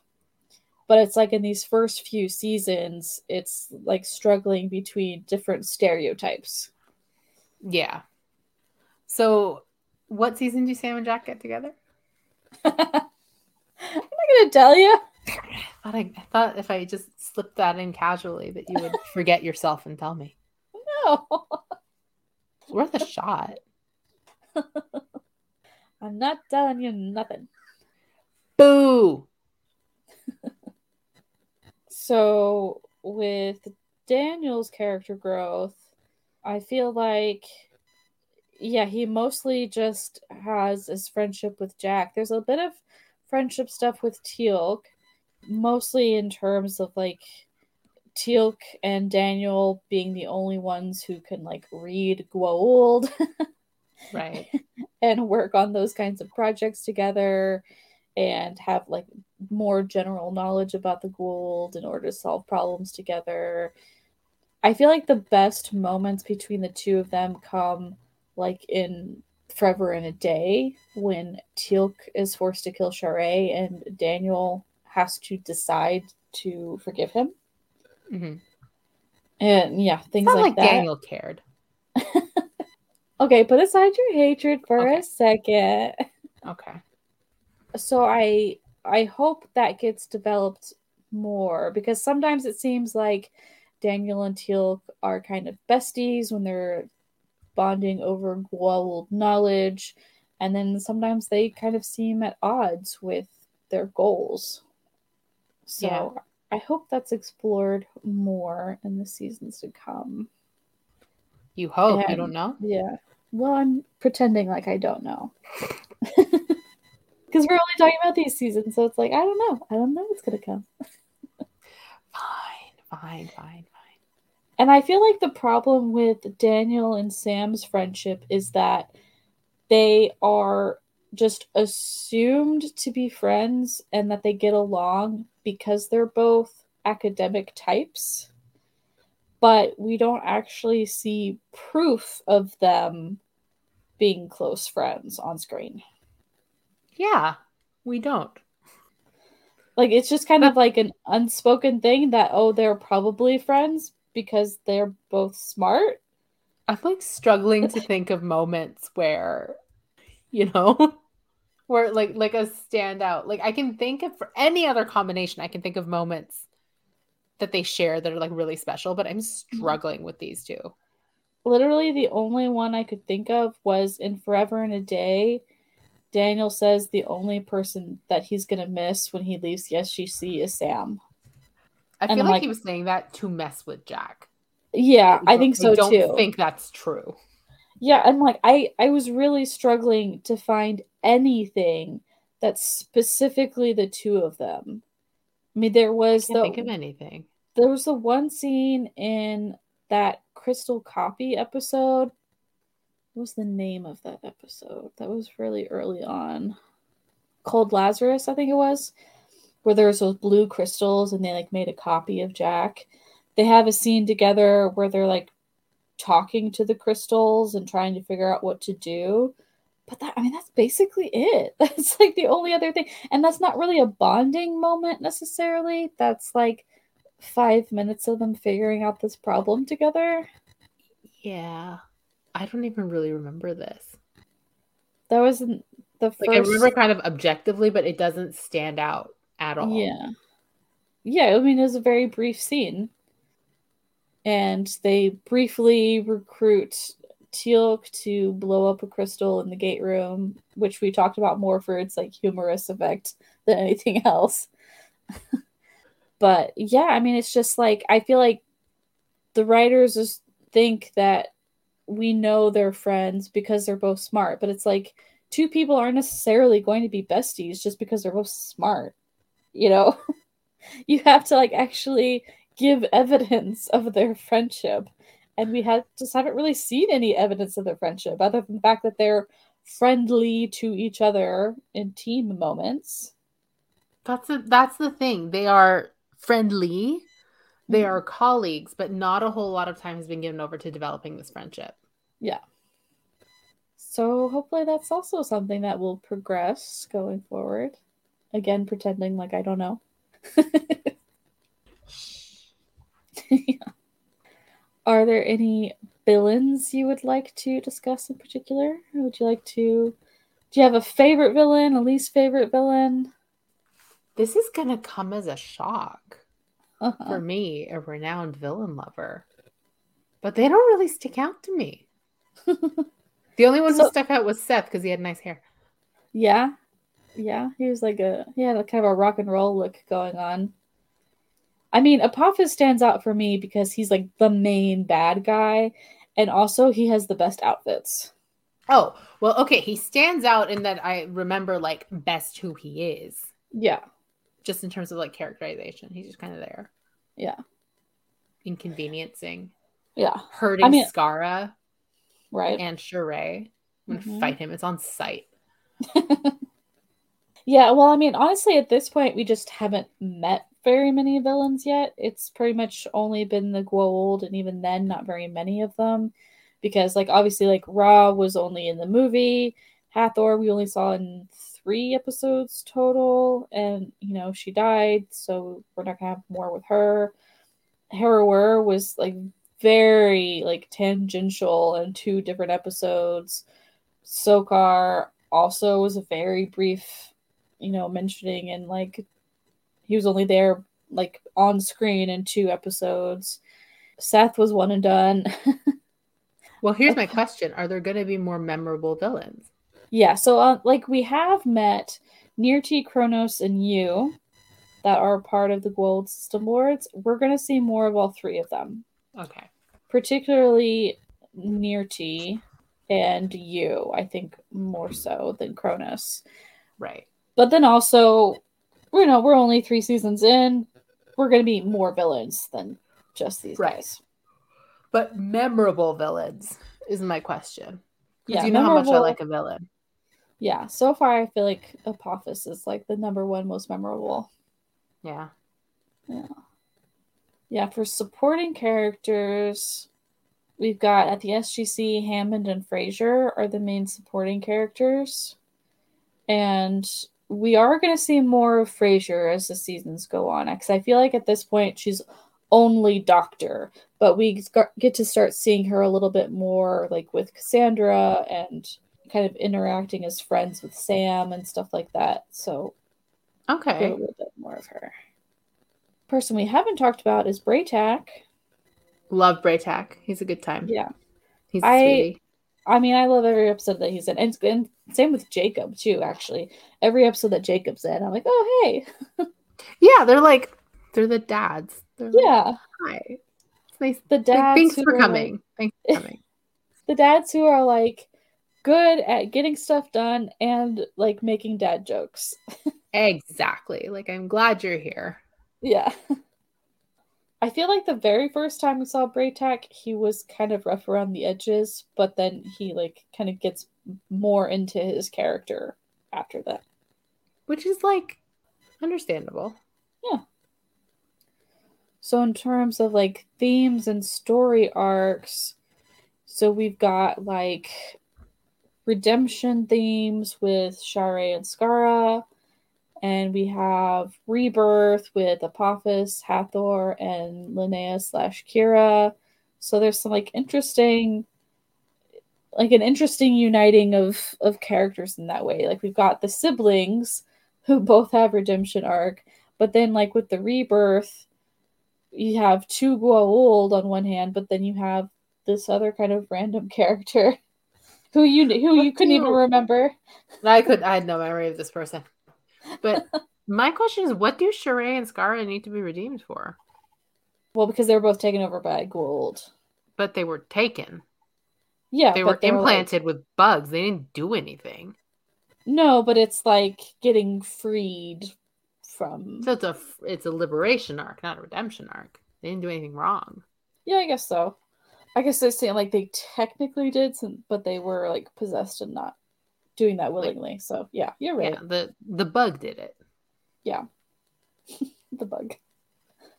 But it's like in these first few seasons, it's like struggling between different stereotypes. Yeah. So, what season do Sam and Jack get together? I'm not gonna tell you. I thought, I, I thought if I just slipped that in casually, that you would forget yourself and tell me. No, it's worth a shot. I'm not telling you nothing. Boo. so with Daniel's character growth, I feel like yeah, he mostly just has his friendship with Jack. There's a bit of friendship stuff with Teal'c, mostly in terms of like Teal'c and Daniel being the only ones who can like read Goa'uld. right. and work on those kinds of projects together and have like more general knowledge about the Goa'uld in order to solve problems together. I feel like the best moments between the two of them come like in Forever and a Day when Teal'c is forced to kill Sha're and Daniel has to decide to forgive him. Mm-hmm. And yeah, things like, like, that. Daniel cared. okay, put aside your hatred for okay. a second. Okay so I I hope that gets developed more because sometimes it seems like Daniel and Teal'c are kind of besties when they're bonding over Goa'uld knowledge, and then sometimes they kind of seem at odds with their goals. So yeah. I hope that's explored more in the seasons to come. You hope and, you don't know? Yeah. Well, I'm pretending like I don't know. because we're only talking about these seasons, so it's like I don't know. I don't know what's gonna come. fine, fine, fine, fine. And I feel like the problem with Daniel and Sam's friendship is that they are just assumed to be friends and that they get along because they're both academic types. But we don't actually see proof of them being close friends on screen. Yeah, we don't. Like it's just kind of like an unspoken thing that oh they're probably friends because they're both smart. I'm like struggling to think of moments where you know where like like a standout. Like I can think of for any other combination I can think of moments that they share that are like really special, but I'm struggling with these two. Literally the only one I could think of was in Forever and a Day Daniel says the only person that he's going to miss when he leaves the SGC is Sam. I feel like, like, he was saying that to mess with Jack. Yeah, I, I think so I don't too. think that's true. Yeah, and like I I was really struggling to find anything that's specifically the two of them. I mean, there was the think of anything. There was the one scene in that Crystal Copy episode what was the name of that episode? That was really early on. Cold Lazarus, I think it was, where there was those blue crystals and they like made a copy of Jack. They have a scene together where they're like talking to the crystals and trying to figure out what to do. But that I mean that's basically it. That's like the only other thing. And that's not really a bonding moment necessarily. That's like 5 minutes of them figuring out this problem together. Yeah. I don't even really remember this. That was the first. Like I remember kind of objectively, but it doesn't stand out at all. Yeah. Yeah, I mean, it was a very brief scene. and they briefly recruit Teal'c to blow up a crystal in the gate room, which we talked about more for its like humorous effect than anything else. but yeah, I mean, it's just like I feel like the writers just think that we know they're friends because they're both smart, but it's like two people aren't necessarily going to be besties just because they're both smart. You know, you have to like actually give evidence of their friendship. And we have just haven't really seen any evidence of their friendship other than the fact that they're friendly to each other in team moments. That's the that's the thing. They are friendly. They mm-hmm. are colleagues, but not a whole lot of time has been given over to developing this friendship. Yeah. So hopefully that's also something that will progress going forward. Again, pretending like I don't know. yeah. Are there any villains you would like to discuss in particular? Would you like to? Do you have a favorite villain, a least favorite villain? This is gonna come as a shock uh-huh. for me, a renowned villain lover. But they don't really stick out to me. the only one so, who stuck out was Seth because he had nice hair. Yeah, yeah, he was like a he had a kind of a rock and roll look going on. I mean, Apophis stands out for me because he's like the main bad guy, and also he has the best outfits. Oh, well, okay. He stands out in that I remember like best who he is. Yeah. Just in terms of like characterization. He's just kind of there. Yeah. Inconveniencing. Yeah. Hurting I mean, Skara. Right. And Sha're. I'm mm-hmm. fight him. It's on site. yeah, well, I mean, honestly, at this point, we just haven't met very many villains yet. It's pretty much only been the Goa'uld, and even then, not very many of them. Because, like, obviously, like, Ra was only in the movie. Hathor, we only saw in three episodes total, and, you know, she died, so we're not gonna have more with her. Heru'ur was, like, very, like, tangential in two different episodes. Sokar also was a very brief, you know, mentioning and like, he was only there like on screen in two episodes. Seth was one and done. well, here's my question: Are there going to be more memorable villains? Yeah, so uh, like we have met Nirrti, Cronus, and Yu that are part of the Goa'uld System Lords. We're going to see more of all three of them. Okay. Particularly Nirrti and Yu, I think more so than Cronus. Right. But then also you know, we're only three seasons in. We're going to be more villains than just these right. guys. But memorable villains is my question. Because yeah, you know how much I like a villain. Yeah, so far I feel like Apophis is like the number one most memorable. Yeah. Yeah. Yeah, for supporting characters, we've got at the SGC Hammond and Fraiser are the main supporting characters. And we are going to see more of Fraiser as the seasons go on because I feel like at this point she's only Doctor, but we get to start seeing her a little bit more, like with Cassandra and kind of interacting as friends with Sam and stuff like that. So, okay, a little bit more of her. Person we haven't talked about is Bra'tac. Love Bra'tac. He's a good time. Yeah, he's I, sweetie. I mean, I love every episode that he's in, and, and same with Jacob too. Actually, every episode that Jacob's in, I'm like, oh hey. yeah, they're like they're the dads. They're yeah. Like, Hi. It's nice. The dads. Thanks for coming. Thanks for coming. the dads who are like good at getting stuff done and like making dad jokes. exactly. Like I'm glad you're here. Yeah. I feel like the very first time we saw Bra'tac, he was kind of rough around the edges, but then he like kind of gets more into his character after that. Which is like understandable. Yeah. So in terms of like themes and story arcs, so we've got like redemption themes with Sha're and Skara and we have Rebirth with Apophis, Hathor, and Linea slash Ke'ra. So there's some like interesting, like an interesting uniting of of characters in that way. Like we've got the siblings who both have redemption arc, but then like with the Rebirth, you have two Goa'uld on one hand, but then you have this other kind of random character who you who you couldn't even remember. I could I had no memory of this person. But my question is, what do Sha're and Skara need to be redeemed for? Well, because they were both taken over by Goa'uld. But they were taken. Yeah, they were they implanted were like... with bugs. They didn't do anything. No, but it's like getting freed from. So it's a it's a liberation arc, not a redemption arc. They didn't do anything wrong. Yeah, I guess so. I guess they're saying like they technically did, some, but they were like possessed and not doing that willingly. Like, so yeah, you're right. Yeah, the the bug did it. Yeah, the bug,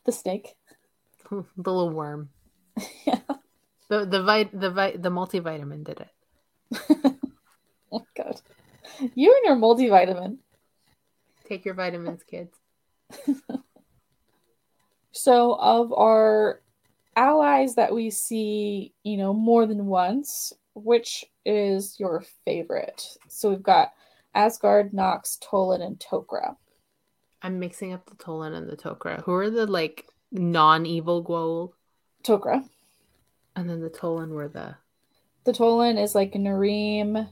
the snake, the little worm. yeah. The the vit the vit the multivitamin did it. oh god. You and your multivitamin. Take your vitamins, kids. so of our allies that we see, you know, more than once, which is your favorite? So we've got Asgard, Nox, Tollan, and Tok'ra. I'm mixing up the Tollan and the Tok'ra. Who are the like non-evil Goa'uld? Tok'ra. And then the Tollan were the the Tollan is like Narim.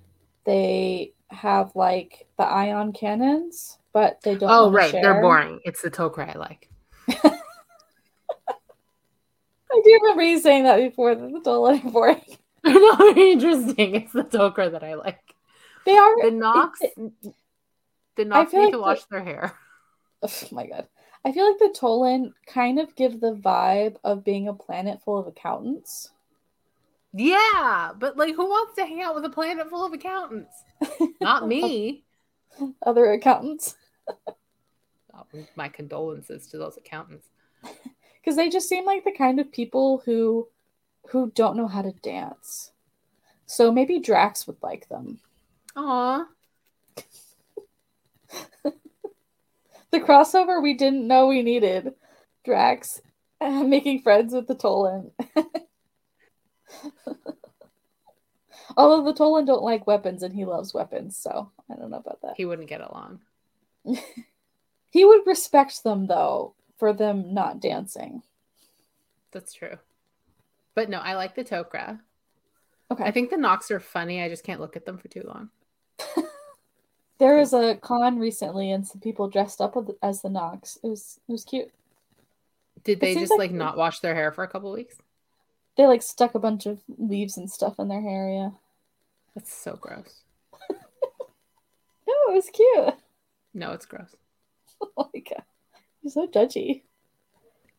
They have like the ion cannons, but they don't. Oh, right. Share. They're boring. It's the Tok'ra I like. I do remember you saying that before. The are boring. They're not very interesting. It's the Tok'ra that I like. They are. The Nox. The Nox need like to wash the, their hair. Oh my god. I feel like the Tollan kind of give the vibe of being a planet full of accountants. Yeah, but like, who wants to hang out with a planet full of accountants? Not me. Other accountants. my condolences to those accountants. Because they just seem like the kind of people who who don't know how to dance. So maybe Drax would like them. Aww. the crossover we didn't know we needed. Drax uh, making friends with the Tollan. Although the Tollan don't like weapons and he loves weapons, so I don't know about that. He wouldn't get along. he would respect them though for them not dancing. That's true. But no, I like the Tok'ra. Okay. I think the Nox are funny. I just can't look at them for too long. there was a con recently and some people dressed up as the Nox. It was it was cute. Did they just like, like not wash their hair for a couple weeks? They like stuck a bunch of leaves and stuff in their hair. Yeah, that's so gross. no, it was cute. No, it's gross. oh my god, you're so judgy.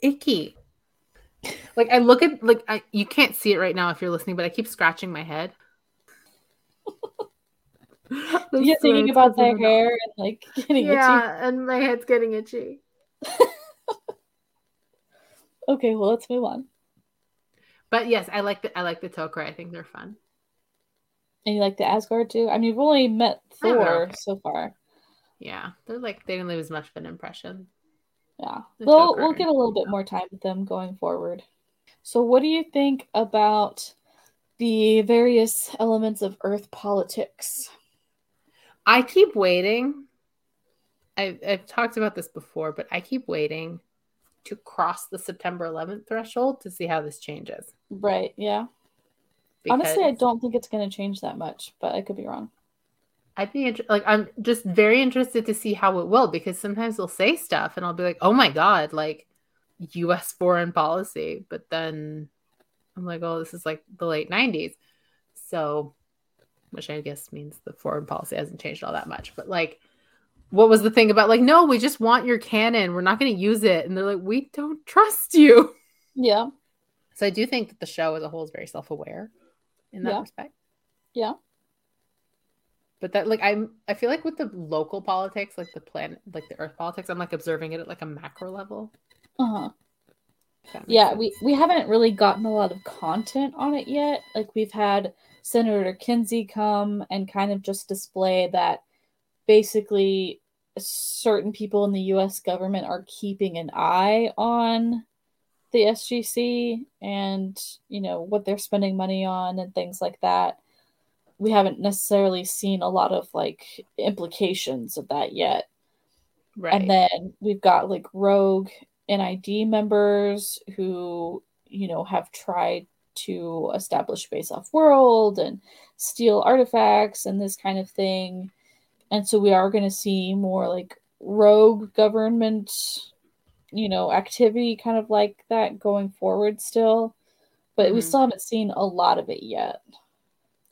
Icky. Like I look at like I you can't see it right now if you're listening, but I keep scratching my head. you're thinking about their hair and like getting yeah, itchy. and my head's getting itchy. okay, well let's move on. But yes, I like the I like the Tok'ra. I think they're fun. And you like the Asgard too? I mean, we've only met Thor so far. Yeah, they're like they didn't leave as much of an impression. Yeah, we'll we'll get a little bit more time with them going forward. So, what do you think about the various elements of Earth politics? I keep waiting. I've, I've talked about this before, but I keep waiting to cross the September 11th threshold to see how this changes. Right. Yeah. Because Honestly, I don't think it's going to change that much, but I could be wrong. I'd be inter- like, I'm just very interested to see how it will because sometimes they'll say stuff and I'll be like, oh my God, like US foreign policy. But then I'm like, oh, this is like the late 90s. So, which I guess means the foreign policy hasn't changed all that much. But like, what was the thing about like no we just want your cannon. we're not going to use it and they're like we don't trust you yeah so i do think that the show as a whole is very self-aware in that yeah. respect yeah but that like i'm i feel like with the local politics like the planet like the earth politics i'm like observing it at like a macro level uh-huh yeah sense. we we haven't really gotten a lot of content on it yet like we've had senator kinsey come and kind of just display that basically certain people in the US government are keeping an eye on the SGC and you know what they're spending money on and things like that. We haven't necessarily seen a lot of like implications of that yet. Right. And then we've got like Rogue NID members who, you know, have tried to establish base off world and steal artifacts and this kind of thing. And so we are going to see more like rogue government, you know, activity kind of like that going forward still. But mm-hmm. we still haven't seen a lot of it yet.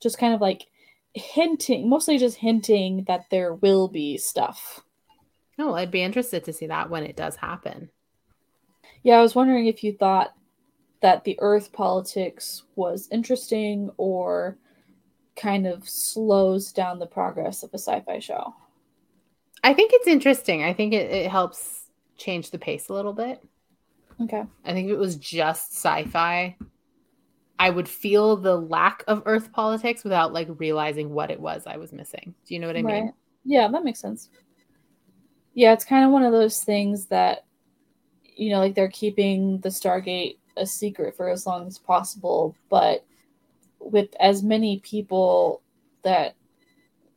Just kind of like hinting, mostly just hinting that there will be stuff. Oh, I'd be interested to see that when it does happen. Yeah, I was wondering if you thought that the Earth politics was interesting or kind of slows down the progress of a sci-fi show. I think it's interesting. I think it, it helps change the pace a little bit. Okay. I think if it was just sci-fi, I would feel the lack of Earth politics without like realizing what it was I was missing. Do you know what I right. mean? Yeah, that makes sense. Yeah, it's kind of one of those things that, you know, like they're keeping the Stargate a secret for as long as possible, but with as many people that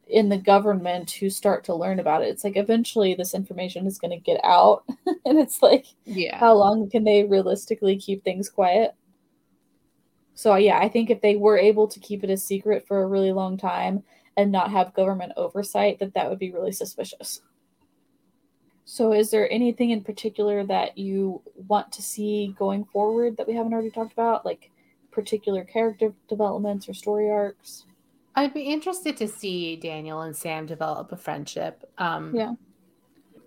in the government who start to learn about it, it's like eventually this information is going to get out. and it's like, yeah, how long can they realistically keep things quiet? So, yeah, I think if they were able to keep it a secret for a really long time and not have government oversight, that that would be really suspicious. So, is there anything in particular that you want to see going forward that we haven't already talked about, like particular character developments or story arcs? I'd be interested to see Daniel and Sam develop a friendship. Um, yeah.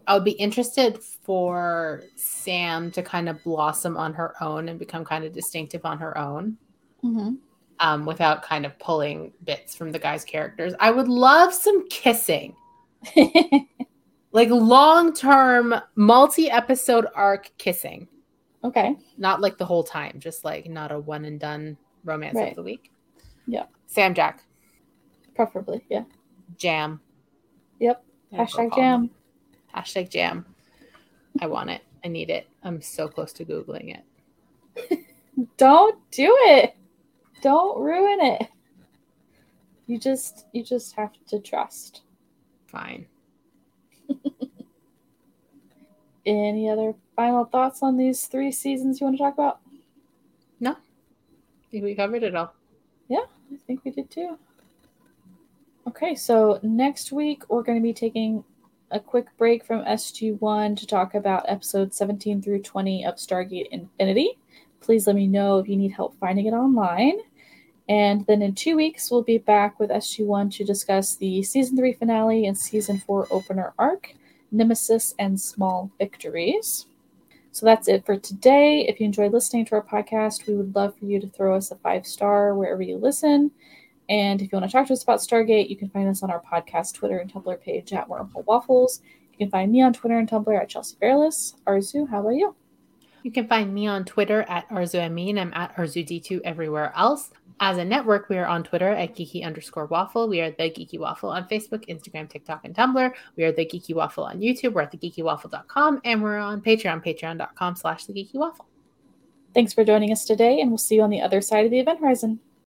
I would be interested for Sam to kind of blossom on her own and become kind of distinctive on her own. Mm-hmm. Um, without kind of pulling bits from the guy's characters. I would love some kissing. like long term multi episode arc kissing. Okay. Not like the whole time, just like not a one and done romance right. of the week. Yeah. Sam Jack. Preferably, yeah. Jam. Yep. Hashtag jam. Hashtag jam. I want it. I need it. I'm so close to Googling it. Don't do it. Don't ruin it. You just you just have to trust. Fine. Any other final thoughts on these three seasons you want to talk about? No. I think we covered it all. Yeah, I think we did too. Okay, so next week we're going to be taking a quick break from SG1 to talk about episodes 17 through 20 of Stargate Infinity. Please let me know if you need help finding it online. And then in two weeks, we'll be back with SG1 to discuss the season three finale and season four opener arc. Nemesis, and Small Victories. So that's it for today. If you enjoyed listening to our podcast, we would love for you to throw us a five star wherever you listen. And if you want to talk to us about Stargate, you can find us on our podcast Twitter and Tumblr page at Wormhole Waffles. You can find me on Twitter and Tumblr at Chelsea Fairless. Arezou, how about you? You can find me on Twitter at Arezou Amin. I'm at ArezouD2 everywhere else. As a network, we are on Twitter at geeky underscore waffle. We are the Geeky Waffle on Facebook, Instagram, TikTok, and Tumblr. We are the Geeky Waffle on YouTube. We're at thegeekywaffle.com and we're on Patreon, patreon.com slash the Geeky Waffle. Thanks for joining us today, and we'll see you on the other side of the event horizon.